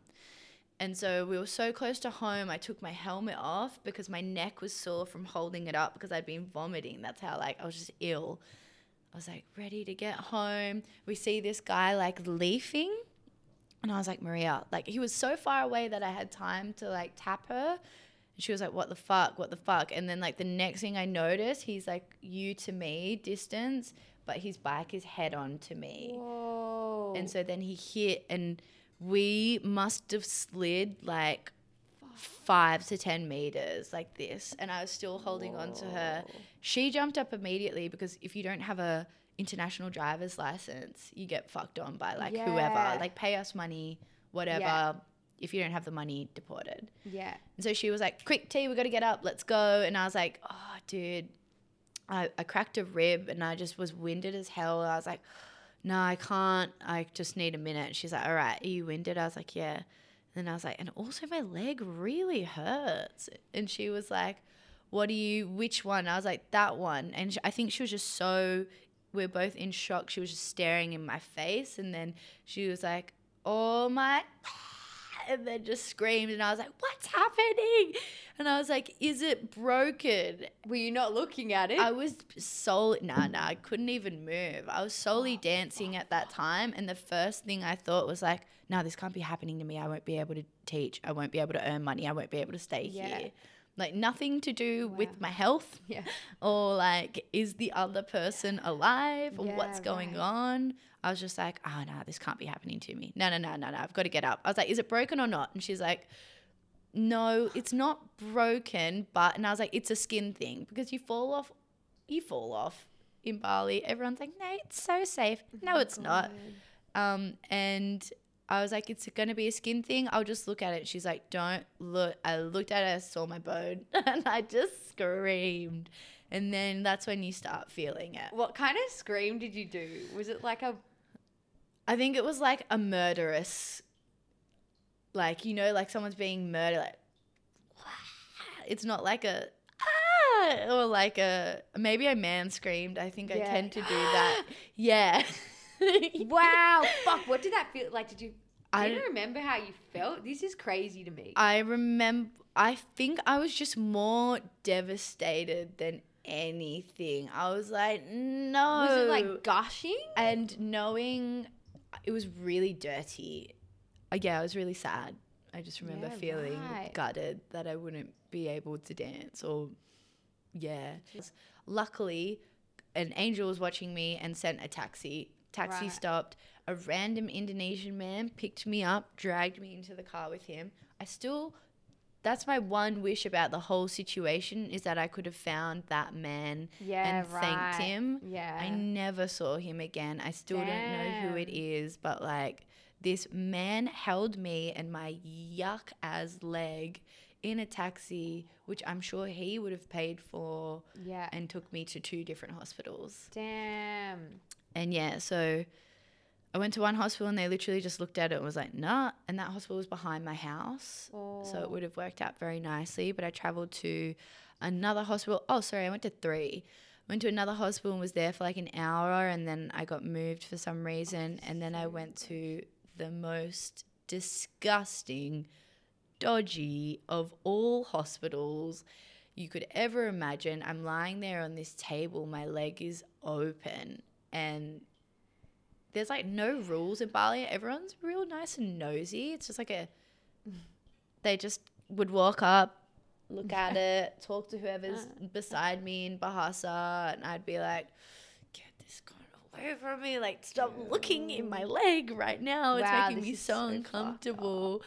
[SPEAKER 1] And so we were so close to home, I took my helmet off because my neck was sore from holding it up because I'd been vomiting. That's how, like, I was just ill. I was like, ready to get home. We see this guy, like, leafing. And I was like, Maria, like, he was so far away that I had time to, like, tap her. And she was like, what the fuck? What the fuck? And then, like, the next thing I noticed, he's like, you to me distance, but his bike is head on to me.
[SPEAKER 2] Whoa.
[SPEAKER 1] And so then he hit, and we must have slid like five to 10 meters like this. And I was still holding on to her. She jumped up immediately because if you don't have a international driver's license, you get fucked on by like
[SPEAKER 2] Yeah.
[SPEAKER 1] whoever. Like pay us money, whatever.
[SPEAKER 2] Yeah.
[SPEAKER 1] If you don't have the money, deported.
[SPEAKER 2] Yeah.
[SPEAKER 1] And so she was like, "Quick, T, we got to get up. Let's go." And I was like, "Oh, dude, I, I cracked a rib and I just was winded as hell." I was like, "No, I can't. I just need a minute." She's like, "All right, are you winded?" I was like, "Yeah." And then I was like, "And also my leg really hurts." And she was like, "What do you? Which one?" I was like, "That one." And sh I think she was just so. We're both in shock. She was just staring in my face, and then she was like, "Oh my." And then just screamed and I was like, "What's happening?" And I was like, "Is it broken?"
[SPEAKER 2] Were you not looking at it?
[SPEAKER 1] I was so nah nah, I couldn't even move. I was solely dancing at that time, and the first thing I thought was like, "No, this can't be happening to me. I won't be able to teach. I won't be able to earn money. I won't be able to stay
[SPEAKER 2] Yeah.
[SPEAKER 1] here." Like nothing to do
[SPEAKER 2] Wow.
[SPEAKER 1] with my health
[SPEAKER 2] yeah.
[SPEAKER 1] or like is the other person alive or
[SPEAKER 2] Yeah,
[SPEAKER 1] what's going
[SPEAKER 2] right.
[SPEAKER 1] on i was just like oh no this can't be happening to me no no no no no i've got to get up i was like is it broken or not and she's like no it's not broken but and i was like it's a skin thing because you fall off you fall off in bali everyone's like no it's so safe no it's not um, and I was like, it's going to be a skin thing. I'll just look at it. She's like, don't look. I looked at it, I saw my bone, and I just screamed. And then that's when you start feeling it.
[SPEAKER 2] What kind of scream did you do? Was it like a
[SPEAKER 1] I think it was like a murderous, like, you know, like someone's being murdered. Like, it's not like a, ah, or like a, maybe a man screamed. I think I
[SPEAKER 2] Yeah.
[SPEAKER 1] tend to do that. Yeah.
[SPEAKER 2] wow? Fuck! What did that feel like? Did you?
[SPEAKER 1] I
[SPEAKER 2] I don't remember how you felt. This is crazy to me.
[SPEAKER 1] I remember, I think I was just more devastated than anything. I was like, no.
[SPEAKER 2] was it like gushing?
[SPEAKER 1] and knowing it was really dirty. Uh, yeah, I was really sad. I just remember
[SPEAKER 2] Yeah,
[SPEAKER 1] feeling
[SPEAKER 2] right.
[SPEAKER 1] gutted that I wouldn't be able to dance or, yeah. Luckily, an angel was watching me and sent a taxi. Taxi
[SPEAKER 2] Right.
[SPEAKER 1] stopped. A random Indonesian man picked me up, dragged me into the car with him. I still, that's my one wish about the whole situation is that I could have found that man
[SPEAKER 2] Yeah,
[SPEAKER 1] and thanked him.
[SPEAKER 2] Yeah.
[SPEAKER 1] I never saw him again. I still don't know who it is, but like this man held me and my yuck as leg in a taxi, which I'm sure he would have paid for,
[SPEAKER 2] Yeah.
[SPEAKER 1] and took me to two different hospitals.
[SPEAKER 2] Damn.
[SPEAKER 1] And yeah, so I went to one hospital and they literally just looked at it and was like, nah. And that hospital was behind my house. So
[SPEAKER 2] Oh.
[SPEAKER 1] it would have worked out very nicely. But I traveled to another hospital. Oh, sorry, I went to three. Went to another hospital and was there for like an hour. And then I got moved for some reason. And then I went to the most disgusting, dodgy of all hospitals you could ever imagine. I'm lying there on this table, my leg is open. And there's like no rules in Bali. Everyone's real nice and nosy. It's just like a they just would walk up, look at it, talk to whoever's beside me in Bahasa, and I'd be like, "Get this guy away from me! Like, stop looking in my leg right now. It's
[SPEAKER 2] Wow,
[SPEAKER 1] making me so,
[SPEAKER 2] so
[SPEAKER 1] uncomfortable."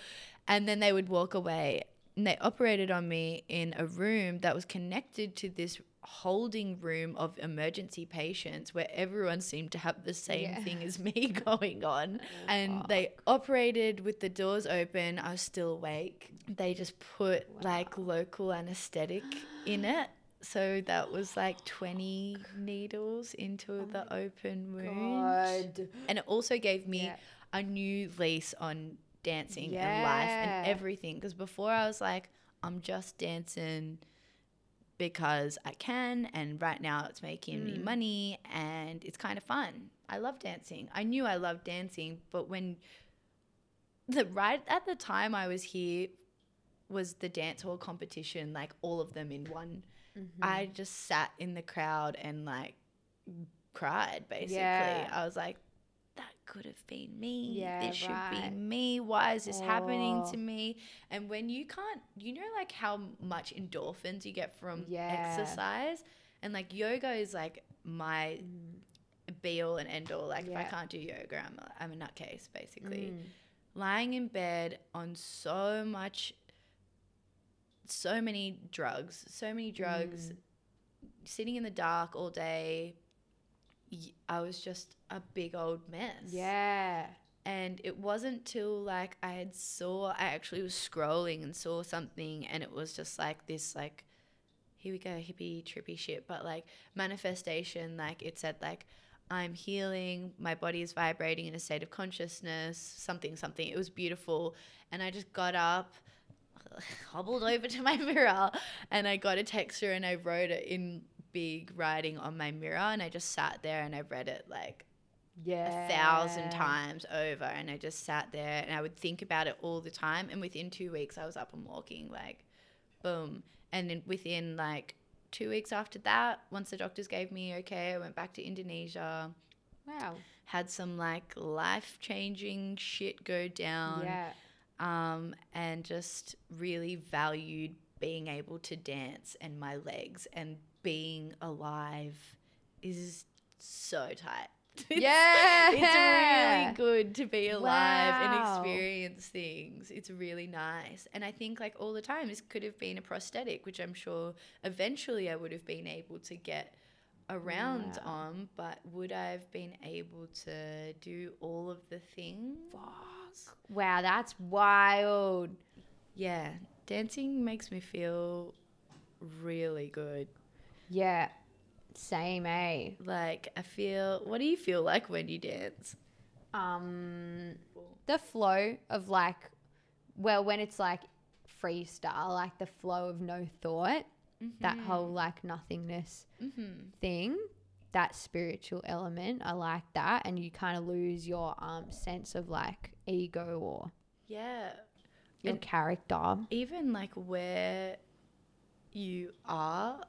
[SPEAKER 1] And then they would walk away, and they operated on me in a room that was connected to this holding room of emergency patients where everyone seemed to have the same
[SPEAKER 2] Yeah.
[SPEAKER 1] thing as me going on. And they operated with the doors open. I was still awake. They just put like local anesthetic in it. So that was like 20 needles into the open wound.
[SPEAKER 2] God.
[SPEAKER 1] and it also gave me
[SPEAKER 2] Yeah.
[SPEAKER 1] a new lease on dancing and life and everything. Because before i was like i'm just dancing because i can and right now it's making me
[SPEAKER 2] Mm.
[SPEAKER 1] money and it's kind of fun i love dancing i knew i loved dancing but when the right at the time i was here was the dance hall competition like all of them in one
[SPEAKER 2] Mm-hmm.
[SPEAKER 1] I just sat in the crowd and like cried basically.
[SPEAKER 2] Yeah.
[SPEAKER 1] I was like, could have been me.
[SPEAKER 2] Yeah,
[SPEAKER 1] this should be me. Why is this happening
[SPEAKER 2] Oh.
[SPEAKER 1] to me? And when you can't, you know, like how much endorphins you get from
[SPEAKER 2] Yeah.
[SPEAKER 1] exercise? And like yoga is like my be all and end all. Like if I
[SPEAKER 2] Mm.
[SPEAKER 1] Can't do yoga, I'm a, I'm a nutcase basically.
[SPEAKER 2] Mm.
[SPEAKER 1] Lying in bed on so much, so many drugs, so many drugs,
[SPEAKER 2] Mm.
[SPEAKER 1] sitting in the dark all day. I was just a big old mess.
[SPEAKER 2] Yeah.
[SPEAKER 1] And it wasn't till like I had saw I actually was scrolling and saw something and it was just like this like here we go hippie trippy shit but like manifestation like it said like I'm healing my body is vibrating in a state of consciousness something something it was beautiful and I just got up hobbled over to my mirror and I got a texta and I wrote it in big writing on my mirror and I just sat there and I read it like
[SPEAKER 2] Yeah.
[SPEAKER 1] a thousand times over and I just sat there and I would think about it all the time and within two weeks I was up and walking like boom and then within like two weeks after that once the doctors gave me okay I went back to Indonesia
[SPEAKER 2] Wow.
[SPEAKER 1] had some like life changing shit go down
[SPEAKER 2] Yeah.
[SPEAKER 1] um, and just really valued being able to dance and my legs and being alive is so tight. It's-
[SPEAKER 2] Yeah.
[SPEAKER 1] It's really good to be alive and experience things. It's really nice. And I think like all the time this could have been a prosthetic, which I'm sure eventually I would have been able to get around
[SPEAKER 2] Wow.
[SPEAKER 1] on, but would I have been able to do all of the things?
[SPEAKER 2] Wow, that's wild.
[SPEAKER 1] Yeah, dancing makes me feel really good.
[SPEAKER 2] Yeah. Same, eh?
[SPEAKER 1] Like I feel. What do you feel like when you dance?
[SPEAKER 2] Um, the flow of like, well, when it's like freestyle, like the flow of no thought, that whole like nothingness
[SPEAKER 1] Mm-hmm.
[SPEAKER 2] thing, that spiritual element, I like that, and you kind of lose your um sense of like ego or
[SPEAKER 1] Yeah,
[SPEAKER 2] your
[SPEAKER 1] And-
[SPEAKER 2] character.
[SPEAKER 1] even like where you are,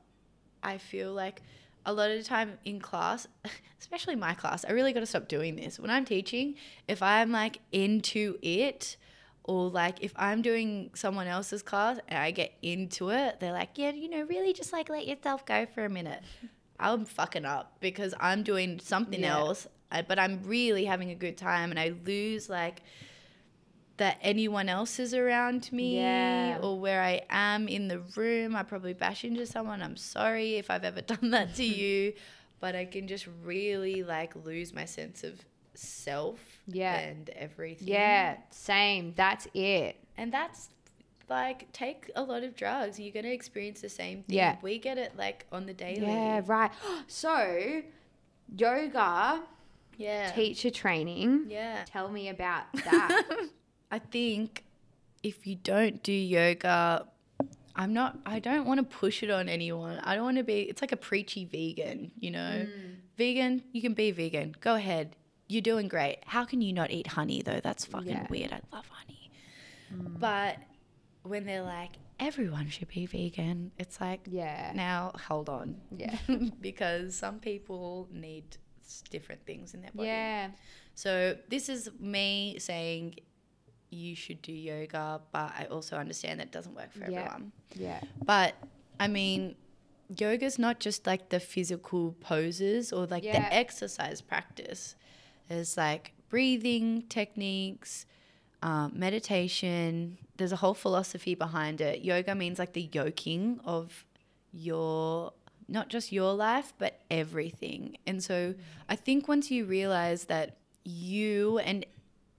[SPEAKER 1] I feel like a lot of the time in class, especially my class, I really got to stop doing this. When I'm teaching, if I'm like into it, or like if I'm doing someone else's class and I get into it, they're like, yeah, you know, really just like let yourself go for a minute. I'm fucking up because I'm doing something
[SPEAKER 2] Yeah.
[SPEAKER 1] else, but I'm really having a good time and I lose like that anyone else is around me
[SPEAKER 2] Yeah.
[SPEAKER 1] or where I am in the room. I probably bash into someone. I'm sorry if I've ever done that to you, but I can just really like lose my sense of self
[SPEAKER 2] Yeah.
[SPEAKER 1] and everything.
[SPEAKER 2] Yeah, same. That's it.
[SPEAKER 1] And that's like take a lot of drugs. You're going to experience the same thing.
[SPEAKER 2] Yeah.
[SPEAKER 1] We get it like on the daily.
[SPEAKER 2] Yeah, right. So, yoga
[SPEAKER 1] Yeah.
[SPEAKER 2] teacher training.
[SPEAKER 1] yeah.
[SPEAKER 2] Tell me about that.
[SPEAKER 1] I think if you don't do yoga, I'm not, I don't want to push it on anyone. I don't want to be, it's like a preachy vegan, you know? Mm. Vegan, you can be vegan. Go ahead. You're doing great. How can you not eat honey though? That's fucking
[SPEAKER 2] Yeah.
[SPEAKER 1] weird. I love honey. Mm. But when they're like, everyone should be vegan, it's like,
[SPEAKER 2] yeah.
[SPEAKER 1] now hold on.
[SPEAKER 2] Yeah.
[SPEAKER 1] because some people need different things in their body.
[SPEAKER 2] Yeah.
[SPEAKER 1] So this is me saying you should do yoga, but I also understand that doesn't work for
[SPEAKER 2] Yeah.
[SPEAKER 1] everyone.
[SPEAKER 2] Yeah.
[SPEAKER 1] But I mean, yoga's not just like the physical poses or like
[SPEAKER 2] Yeah.
[SPEAKER 1] the exercise practice. There's like breathing techniques, um, meditation. There's a whole philosophy behind it. Yoga means like the yoking of your not just your life but everything and so i think once you realize that you and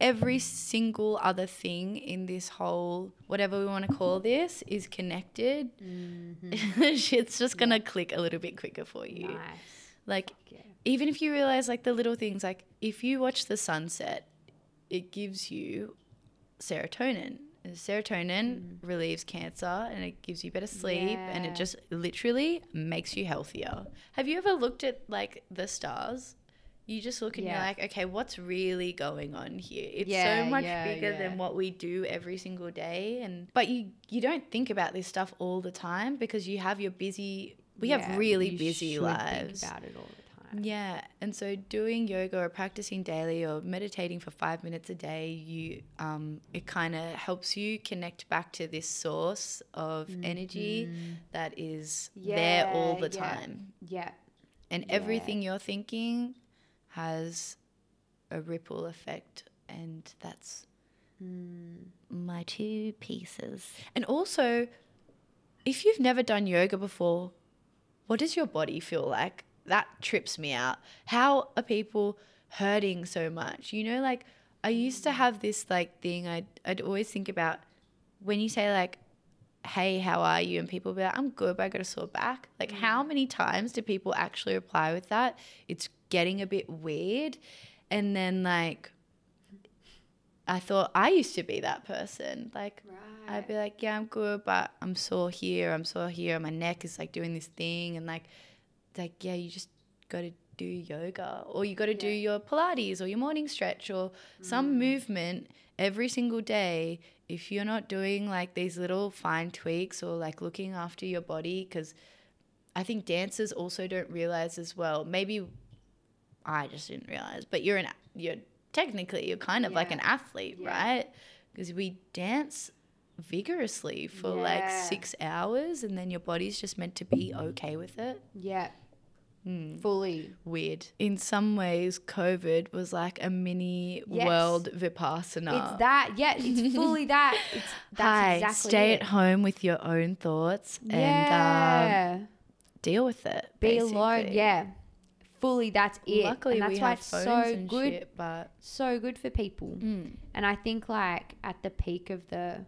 [SPEAKER 1] every single other thing in this whole whatever we want to call this is connected. Mm-hmm. Shit's just gonna click a little bit quicker for you.
[SPEAKER 2] Nice.
[SPEAKER 1] like
[SPEAKER 2] Yeah.
[SPEAKER 1] even if you realize like the little things like if you watch the sunset it gives you serotonin. And serotonin mm. relieves cancer and it gives you better sleep and it just literally makes you healthier. Have you ever looked at like the stars you just look and
[SPEAKER 2] Yeah.
[SPEAKER 1] you're like okay what's really going on here? It's
[SPEAKER 2] Yeah,
[SPEAKER 1] so much
[SPEAKER 2] yeah,
[SPEAKER 1] bigger than what we do every single day and but you you don't think about this stuff all the time because you have your busy we have really busy lives
[SPEAKER 2] Think about it all the time.
[SPEAKER 1] yeah, and so doing yoga or practicing daily or meditating for five minutes a day, you um, it kind of helps you connect back to this source of energy that is there all the time,
[SPEAKER 2] Yeah.
[SPEAKER 1] and everything you're thinking has a ripple effect, and that's hmm. my two pieces. And also, if you've never done yoga before, what does your body feel like? that trips me out. How are people hurting so much? You know, like I used to hmm. have this like thing I'd, I'd always think about when you say like, hey, how are you? And people be like, I'm good, but I got a sore back. Like, how hmm. many times do people actually reply with that? It's getting a bit weird. And then, like, I thought I used to be that person. Like, I'd be like, yeah, I'm good, but I'm sore here, I'm sore here. My neck is like doing this thing. And, like, like, yeah, you just got to do yoga or you got to do your Pilates or your morning stretch or some mm. movement every single day if you're not doing like these little fine tweaks or like looking after your body because i think dancers also don't realize as well maybe i just didn't realize but you're an you're technically you're kind of like an athlete
[SPEAKER 2] Yeah.
[SPEAKER 1] right because we dance vigorously for like six hours and then your body's just meant to be okay with it
[SPEAKER 2] Yeah.
[SPEAKER 1] Hmm.
[SPEAKER 2] Fully.
[SPEAKER 1] weird in some ways covid was like a mini
[SPEAKER 2] Yes.
[SPEAKER 1] world vipassana
[SPEAKER 2] It's that. Yeah, it's fully that. It's
[SPEAKER 1] Hi,
[SPEAKER 2] exactly
[SPEAKER 1] stay
[SPEAKER 2] it.
[SPEAKER 1] at home with your own thoughts and um, deal with it.
[SPEAKER 2] Be alone.
[SPEAKER 1] basically.
[SPEAKER 2] Yeah. Fully that's it.
[SPEAKER 1] Luckily,
[SPEAKER 2] and that's
[SPEAKER 1] we
[SPEAKER 2] why
[SPEAKER 1] have
[SPEAKER 2] it's
[SPEAKER 1] phones
[SPEAKER 2] so
[SPEAKER 1] and
[SPEAKER 2] good
[SPEAKER 1] shit, but
[SPEAKER 2] so good for people.
[SPEAKER 1] mm,
[SPEAKER 2] And I think like at the peak of the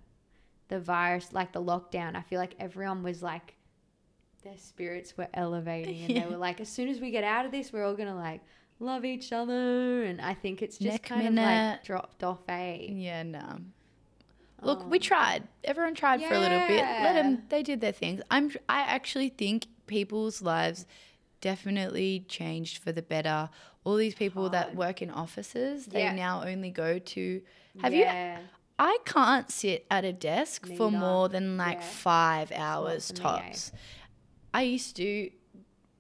[SPEAKER 2] the virus, like the lockdown, I feel like everyone was like their spirits were elevating and
[SPEAKER 1] Yeah.
[SPEAKER 2] they were like, as soon as we get out of this, we're all gonna like love each other. And I think it's just
[SPEAKER 1] Neck
[SPEAKER 2] kind of like dropped off a
[SPEAKER 1] yeah, no. Look, we
[SPEAKER 2] Oh.
[SPEAKER 1] tried. Everyone tried for a little bit. Let them. They did their things. I'm. I actually think people's lives definitely changed for the better. All these people that work in offices, they
[SPEAKER 2] Yeah.
[SPEAKER 1] now only go to. Have you. I can't sit at a desk for more than like
[SPEAKER 2] Yeah.
[SPEAKER 1] five hours
[SPEAKER 2] me, eh?
[SPEAKER 1] tops. I used to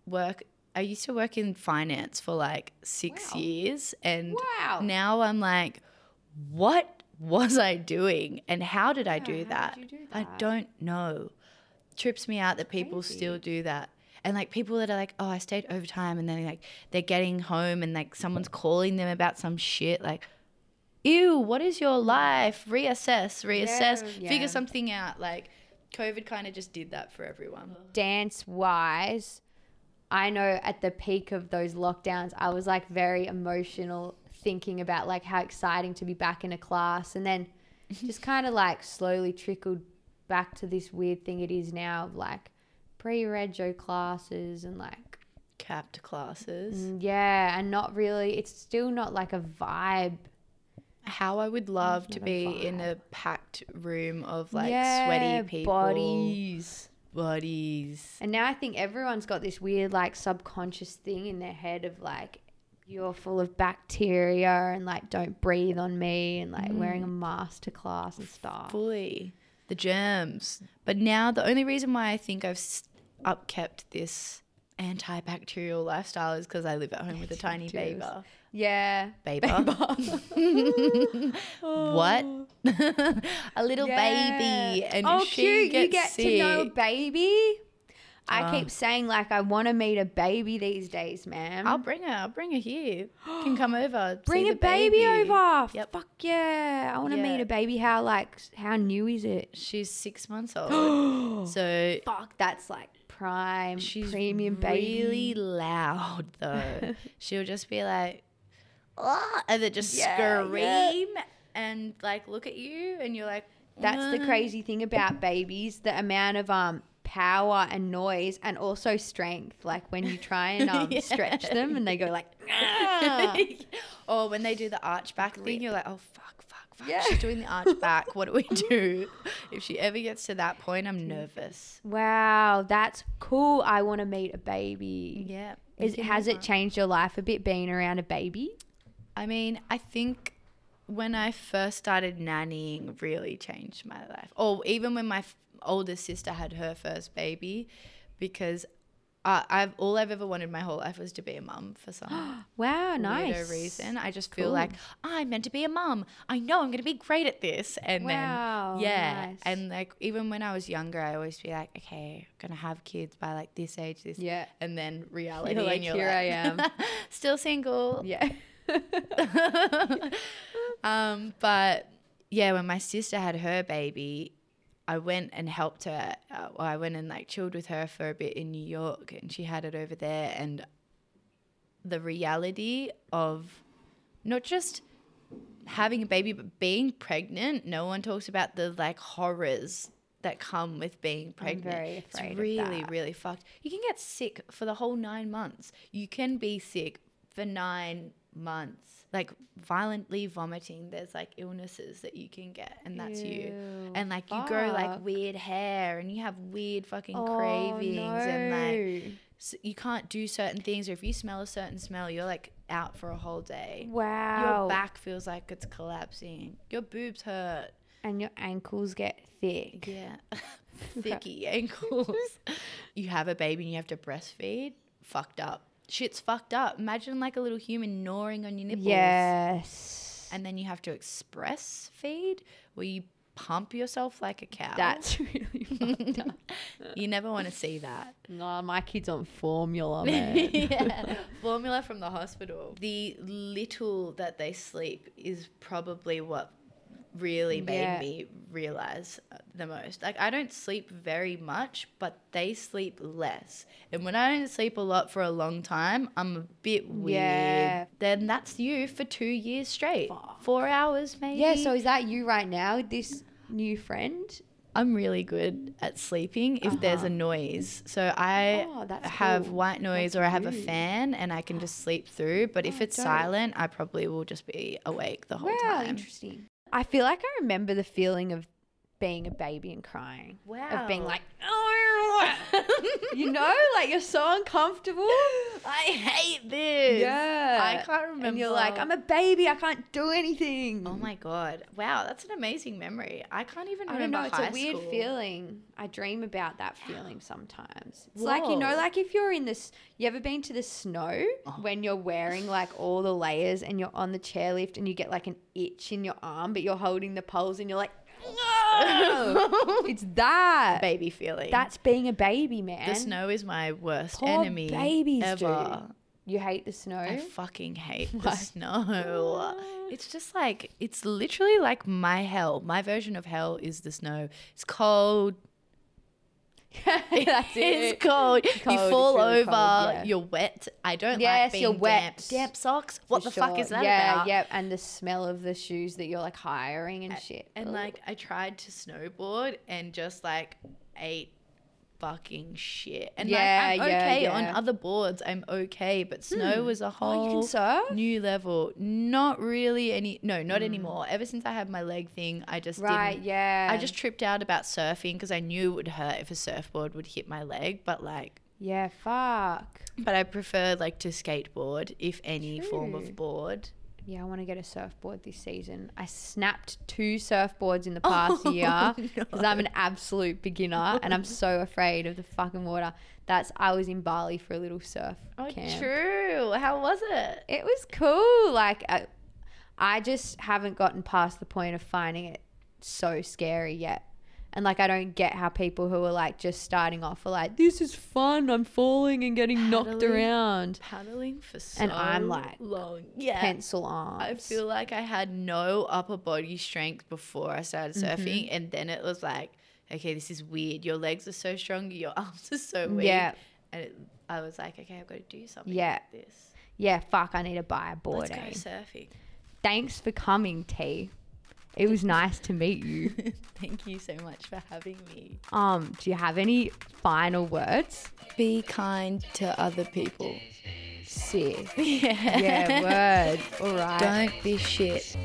[SPEAKER 1] work. I used to work in finance for like six
[SPEAKER 2] Wow.
[SPEAKER 1] years, and
[SPEAKER 2] Wow.
[SPEAKER 1] now I'm like, what was I doing, and how did I do
[SPEAKER 2] how
[SPEAKER 1] that?
[SPEAKER 2] do
[SPEAKER 1] I don't know. Trips me out that people still do that. And like people that are like, oh, I stayed overtime, and then like they're getting home, and like someone's calling them about some shit, like, ew, what is your life? Reassess, reassess,
[SPEAKER 2] Mm. Yeah.
[SPEAKER 1] figure something out. Like, COVID kind of just did that for everyone.
[SPEAKER 2] dance wise, I know at the peak of those lockdowns, I was like very emotional thinking about like how exciting to be back in a class and then just kind of like slowly trickled back to this weird thing it is now of like pre-rego classes and like
[SPEAKER 1] Capped classes.
[SPEAKER 2] mm, yeah and not really it's still not like a vibe
[SPEAKER 1] How I would love to be in a packed room of like
[SPEAKER 2] Yeah,
[SPEAKER 1] sweaty people.
[SPEAKER 2] bodies
[SPEAKER 1] Bodies.
[SPEAKER 2] And now I think everyone's got this weird like subconscious thing in their head of like you're full of bacteria and like don't breathe on me and like wearing a mask to class and stuff.
[SPEAKER 1] Fully. The germs. But now the only reason why I think I've upkept this antibacterial lifestyle is because I live at home with a tiny baby.
[SPEAKER 2] Yeah.
[SPEAKER 1] Baby. what? a little baby. And
[SPEAKER 2] oh,
[SPEAKER 1] she
[SPEAKER 2] cute!
[SPEAKER 1] Gets
[SPEAKER 2] you get
[SPEAKER 1] sick.
[SPEAKER 2] to know a baby. I
[SPEAKER 1] Ah.
[SPEAKER 2] keep saying like I want to meet a baby these days, man.
[SPEAKER 1] I'll bring her. I'll bring her here. Can come over.
[SPEAKER 2] bring
[SPEAKER 1] see
[SPEAKER 2] a
[SPEAKER 1] the
[SPEAKER 2] baby, over.
[SPEAKER 1] Yep.
[SPEAKER 2] Fuck yeah! I want to meet a baby. How like how new is it?
[SPEAKER 1] She's six months old. so
[SPEAKER 2] Fuck, that's like prime
[SPEAKER 1] she's
[SPEAKER 2] premium
[SPEAKER 1] really loud though. She'll just be like, "Ah," and then just
[SPEAKER 2] Yeah, yeah.
[SPEAKER 1] scream and like look at you, and you're like,
[SPEAKER 2] That's the
[SPEAKER 1] "Uh."
[SPEAKER 2] crazy thing about babies, the amount of um power and noise and also strength. Like when you try and um
[SPEAKER 1] Yeah.
[SPEAKER 2] stretch them and they go like
[SPEAKER 1] or when they do the arch back thing, you're like, oh fuck, fuck.
[SPEAKER 2] Yeah.
[SPEAKER 1] She's doing the arch back. What do we do? If she ever gets to that point, I'm nervous.
[SPEAKER 2] Wow, that's cool. I want to meet a baby.
[SPEAKER 1] Yeah.
[SPEAKER 2] Is, has it changed your life a bit being around a baby?
[SPEAKER 1] I mean, I think when I first started nannying really changed my life. Or even when my f- older sister had her first baby, because I, I've all I've ever wanted my whole life was to be a mum for some
[SPEAKER 2] Wow, nice.
[SPEAKER 1] reason. I just feel
[SPEAKER 2] Cool.
[SPEAKER 1] like I'm meant to be a mum. I know I'm going to be great at this. And
[SPEAKER 2] Wow,
[SPEAKER 1] then, yeah.
[SPEAKER 2] nice.
[SPEAKER 1] And like, even when I was younger, I always be like, okay, I'm going to have kids by like this age, this.
[SPEAKER 2] Yeah.
[SPEAKER 1] And then reality.
[SPEAKER 2] You're like,
[SPEAKER 1] and you're
[SPEAKER 2] "Here
[SPEAKER 1] like,
[SPEAKER 2] I am."
[SPEAKER 1] still single.
[SPEAKER 2] Yeah.
[SPEAKER 1] um, but yeah, when my sister had her baby, I went and helped her. Uh, I went and like chilled with her for a bit in New York, and she had it over there, and the reality of not just having a baby but being pregnant. No one talks about the like horrors that come with being pregnant.
[SPEAKER 2] very afraid
[SPEAKER 1] it's really, really fucked. You can get sick for the whole nine months. You can be sick for nine months, like violently vomiting. There's like illnesses that you can get, and that's you. And like you grow like weird hair, and you have weird fucking
[SPEAKER 2] Oh,
[SPEAKER 1] cravings, and like
[SPEAKER 2] no.
[SPEAKER 1] s you can't do certain things, or if you smell a certain smell, you're like out for a whole day.
[SPEAKER 2] wow.
[SPEAKER 1] Your back feels like it's collapsing. Your boobs hurt.
[SPEAKER 2] and your ankles get thick.
[SPEAKER 1] Yeah. Thicky ankles. you have a baby and you have to breastfeed. Fucked up. Shit's fucked up. Imagine like a little human gnawing on your nipples.
[SPEAKER 2] Yes.
[SPEAKER 1] And then you have to express feed where you pump yourself like a cow.
[SPEAKER 2] that's really fucked up.
[SPEAKER 1] you never want to see that.
[SPEAKER 2] No, my kid's on formula, man.
[SPEAKER 1] yeah. Formula from the hospital. The little that they sleep is probably what really made
[SPEAKER 2] Yeah.
[SPEAKER 1] me realize uh, the most. Like I don't sleep very much, but they sleep less. And when I don't sleep a lot for a long time, I'm a bit weird.
[SPEAKER 2] Yeah.
[SPEAKER 1] Then that's you for 2 years straight.
[SPEAKER 2] Fuck.
[SPEAKER 1] 4 hours maybe.
[SPEAKER 2] yeah, so is that you right now, this new friend?
[SPEAKER 1] I'm really good at sleeping if there's
[SPEAKER 2] Uh-huh.
[SPEAKER 1] a noise. So I
[SPEAKER 2] Oh,
[SPEAKER 1] have
[SPEAKER 2] cool.
[SPEAKER 1] white noise
[SPEAKER 2] That's
[SPEAKER 1] or I have a fan and I can just sleep through. But if
[SPEAKER 2] Oh,
[SPEAKER 1] it's
[SPEAKER 2] dope.
[SPEAKER 1] silent, I probably will just be awake the whole
[SPEAKER 2] wow,
[SPEAKER 1] time.
[SPEAKER 2] interesting. I feel like I remember the feeling of being a baby and crying.
[SPEAKER 1] Wow.
[SPEAKER 2] Of being like, oh, you know, like you're so uncomfortable.
[SPEAKER 1] I hate this.
[SPEAKER 2] Yeah.
[SPEAKER 1] I can't remember.
[SPEAKER 2] And you're like, I'm a baby. I can't do anything.
[SPEAKER 1] Oh my god! Wow, that's an amazing memory. I can't even
[SPEAKER 2] I don't
[SPEAKER 1] remember.
[SPEAKER 2] know. It's a weird
[SPEAKER 1] school.
[SPEAKER 2] feeling. I dream about that feeling sometimes. It's like you know, like if you're in this. You ever been to the snow
[SPEAKER 1] Oh.
[SPEAKER 2] when you're wearing like all the layers and you're on the chairlift and you get like an itch in your arm, but you're holding the poles and you're like, no, it's that.
[SPEAKER 1] baby feeling.
[SPEAKER 2] That's being a baby, man.
[SPEAKER 1] the snow is my worst
[SPEAKER 2] Poor
[SPEAKER 1] enemy
[SPEAKER 2] babies,
[SPEAKER 1] ever.
[SPEAKER 2] dude. You hate the snow.
[SPEAKER 1] I fucking hate the snow. It's just like it's literally like my hell. My version of hell is the snow. It's cold.
[SPEAKER 2] That's
[SPEAKER 1] It's
[SPEAKER 2] it.
[SPEAKER 1] cold. you fall
[SPEAKER 2] really
[SPEAKER 1] over.
[SPEAKER 2] cold, yeah.
[SPEAKER 1] You're wet. I don't
[SPEAKER 2] Yes,
[SPEAKER 1] like being
[SPEAKER 2] you're wet.
[SPEAKER 1] damp. Damp socks. What
[SPEAKER 2] For
[SPEAKER 1] the fuck is that
[SPEAKER 2] yeah,
[SPEAKER 1] about?
[SPEAKER 2] Yeah, and the smell of the shoes that you're like hiring and shit.
[SPEAKER 1] And
[SPEAKER 2] Ugh.
[SPEAKER 1] like I tried to snowboard and just like ate fucking shit. And
[SPEAKER 2] Yeah,
[SPEAKER 1] like I'm
[SPEAKER 2] yeah,
[SPEAKER 1] okay on other boards. I'm okay, but snow was a
[SPEAKER 2] oh,
[SPEAKER 1] whole
[SPEAKER 2] can
[SPEAKER 1] new level. Not really any. No, not anymore. Ever since I had my leg thing, I just
[SPEAKER 2] Mm. Right,
[SPEAKER 1] Didn't,
[SPEAKER 2] yeah.
[SPEAKER 1] I just tripped out about surfing because I knew it would hurt if a surfboard would hit my leg. But like,
[SPEAKER 2] yeah, fuck.
[SPEAKER 1] but I prefer like to skateboard if any form of board.
[SPEAKER 2] Yeah, I want to get a surfboard this season. I snapped two surfboards in the oh, past year because I'm an absolute beginner and I'm so afraid of the fucking water. That's I was in Bali for a little surf
[SPEAKER 1] Oh,
[SPEAKER 2] camp.
[SPEAKER 1] true. How was it?
[SPEAKER 2] It was cool. Like I, I just haven't gotten past the point of finding it so scary yet. And like I don't get how people who are like just starting off are like, this is fun. I'm falling and getting knocked around.
[SPEAKER 1] Paddling for so
[SPEAKER 2] And I'm like,
[SPEAKER 1] long. Yeah.
[SPEAKER 2] Pencil arms.
[SPEAKER 1] I feel like I had no upper body strength before I started
[SPEAKER 2] Mm-hmm.
[SPEAKER 1] surfing, and then it was like, okay, this is weird. Your legs are so strong, your arms are so weak.
[SPEAKER 2] Yeah.
[SPEAKER 1] and it, I was like, okay, I've got to do something.
[SPEAKER 2] Yeah.
[SPEAKER 1] with this.
[SPEAKER 2] yeah, fuck. I need to buy a board.
[SPEAKER 1] Let's go surfing.
[SPEAKER 2] Thanks for coming, T. It was nice to meet you.
[SPEAKER 1] Thank you so much for having me.
[SPEAKER 2] Um, do you have any final words?
[SPEAKER 1] Be kind to other people.
[SPEAKER 2] Sick.
[SPEAKER 1] yeah.
[SPEAKER 2] Yeah, word. All right.
[SPEAKER 1] Don't be shit.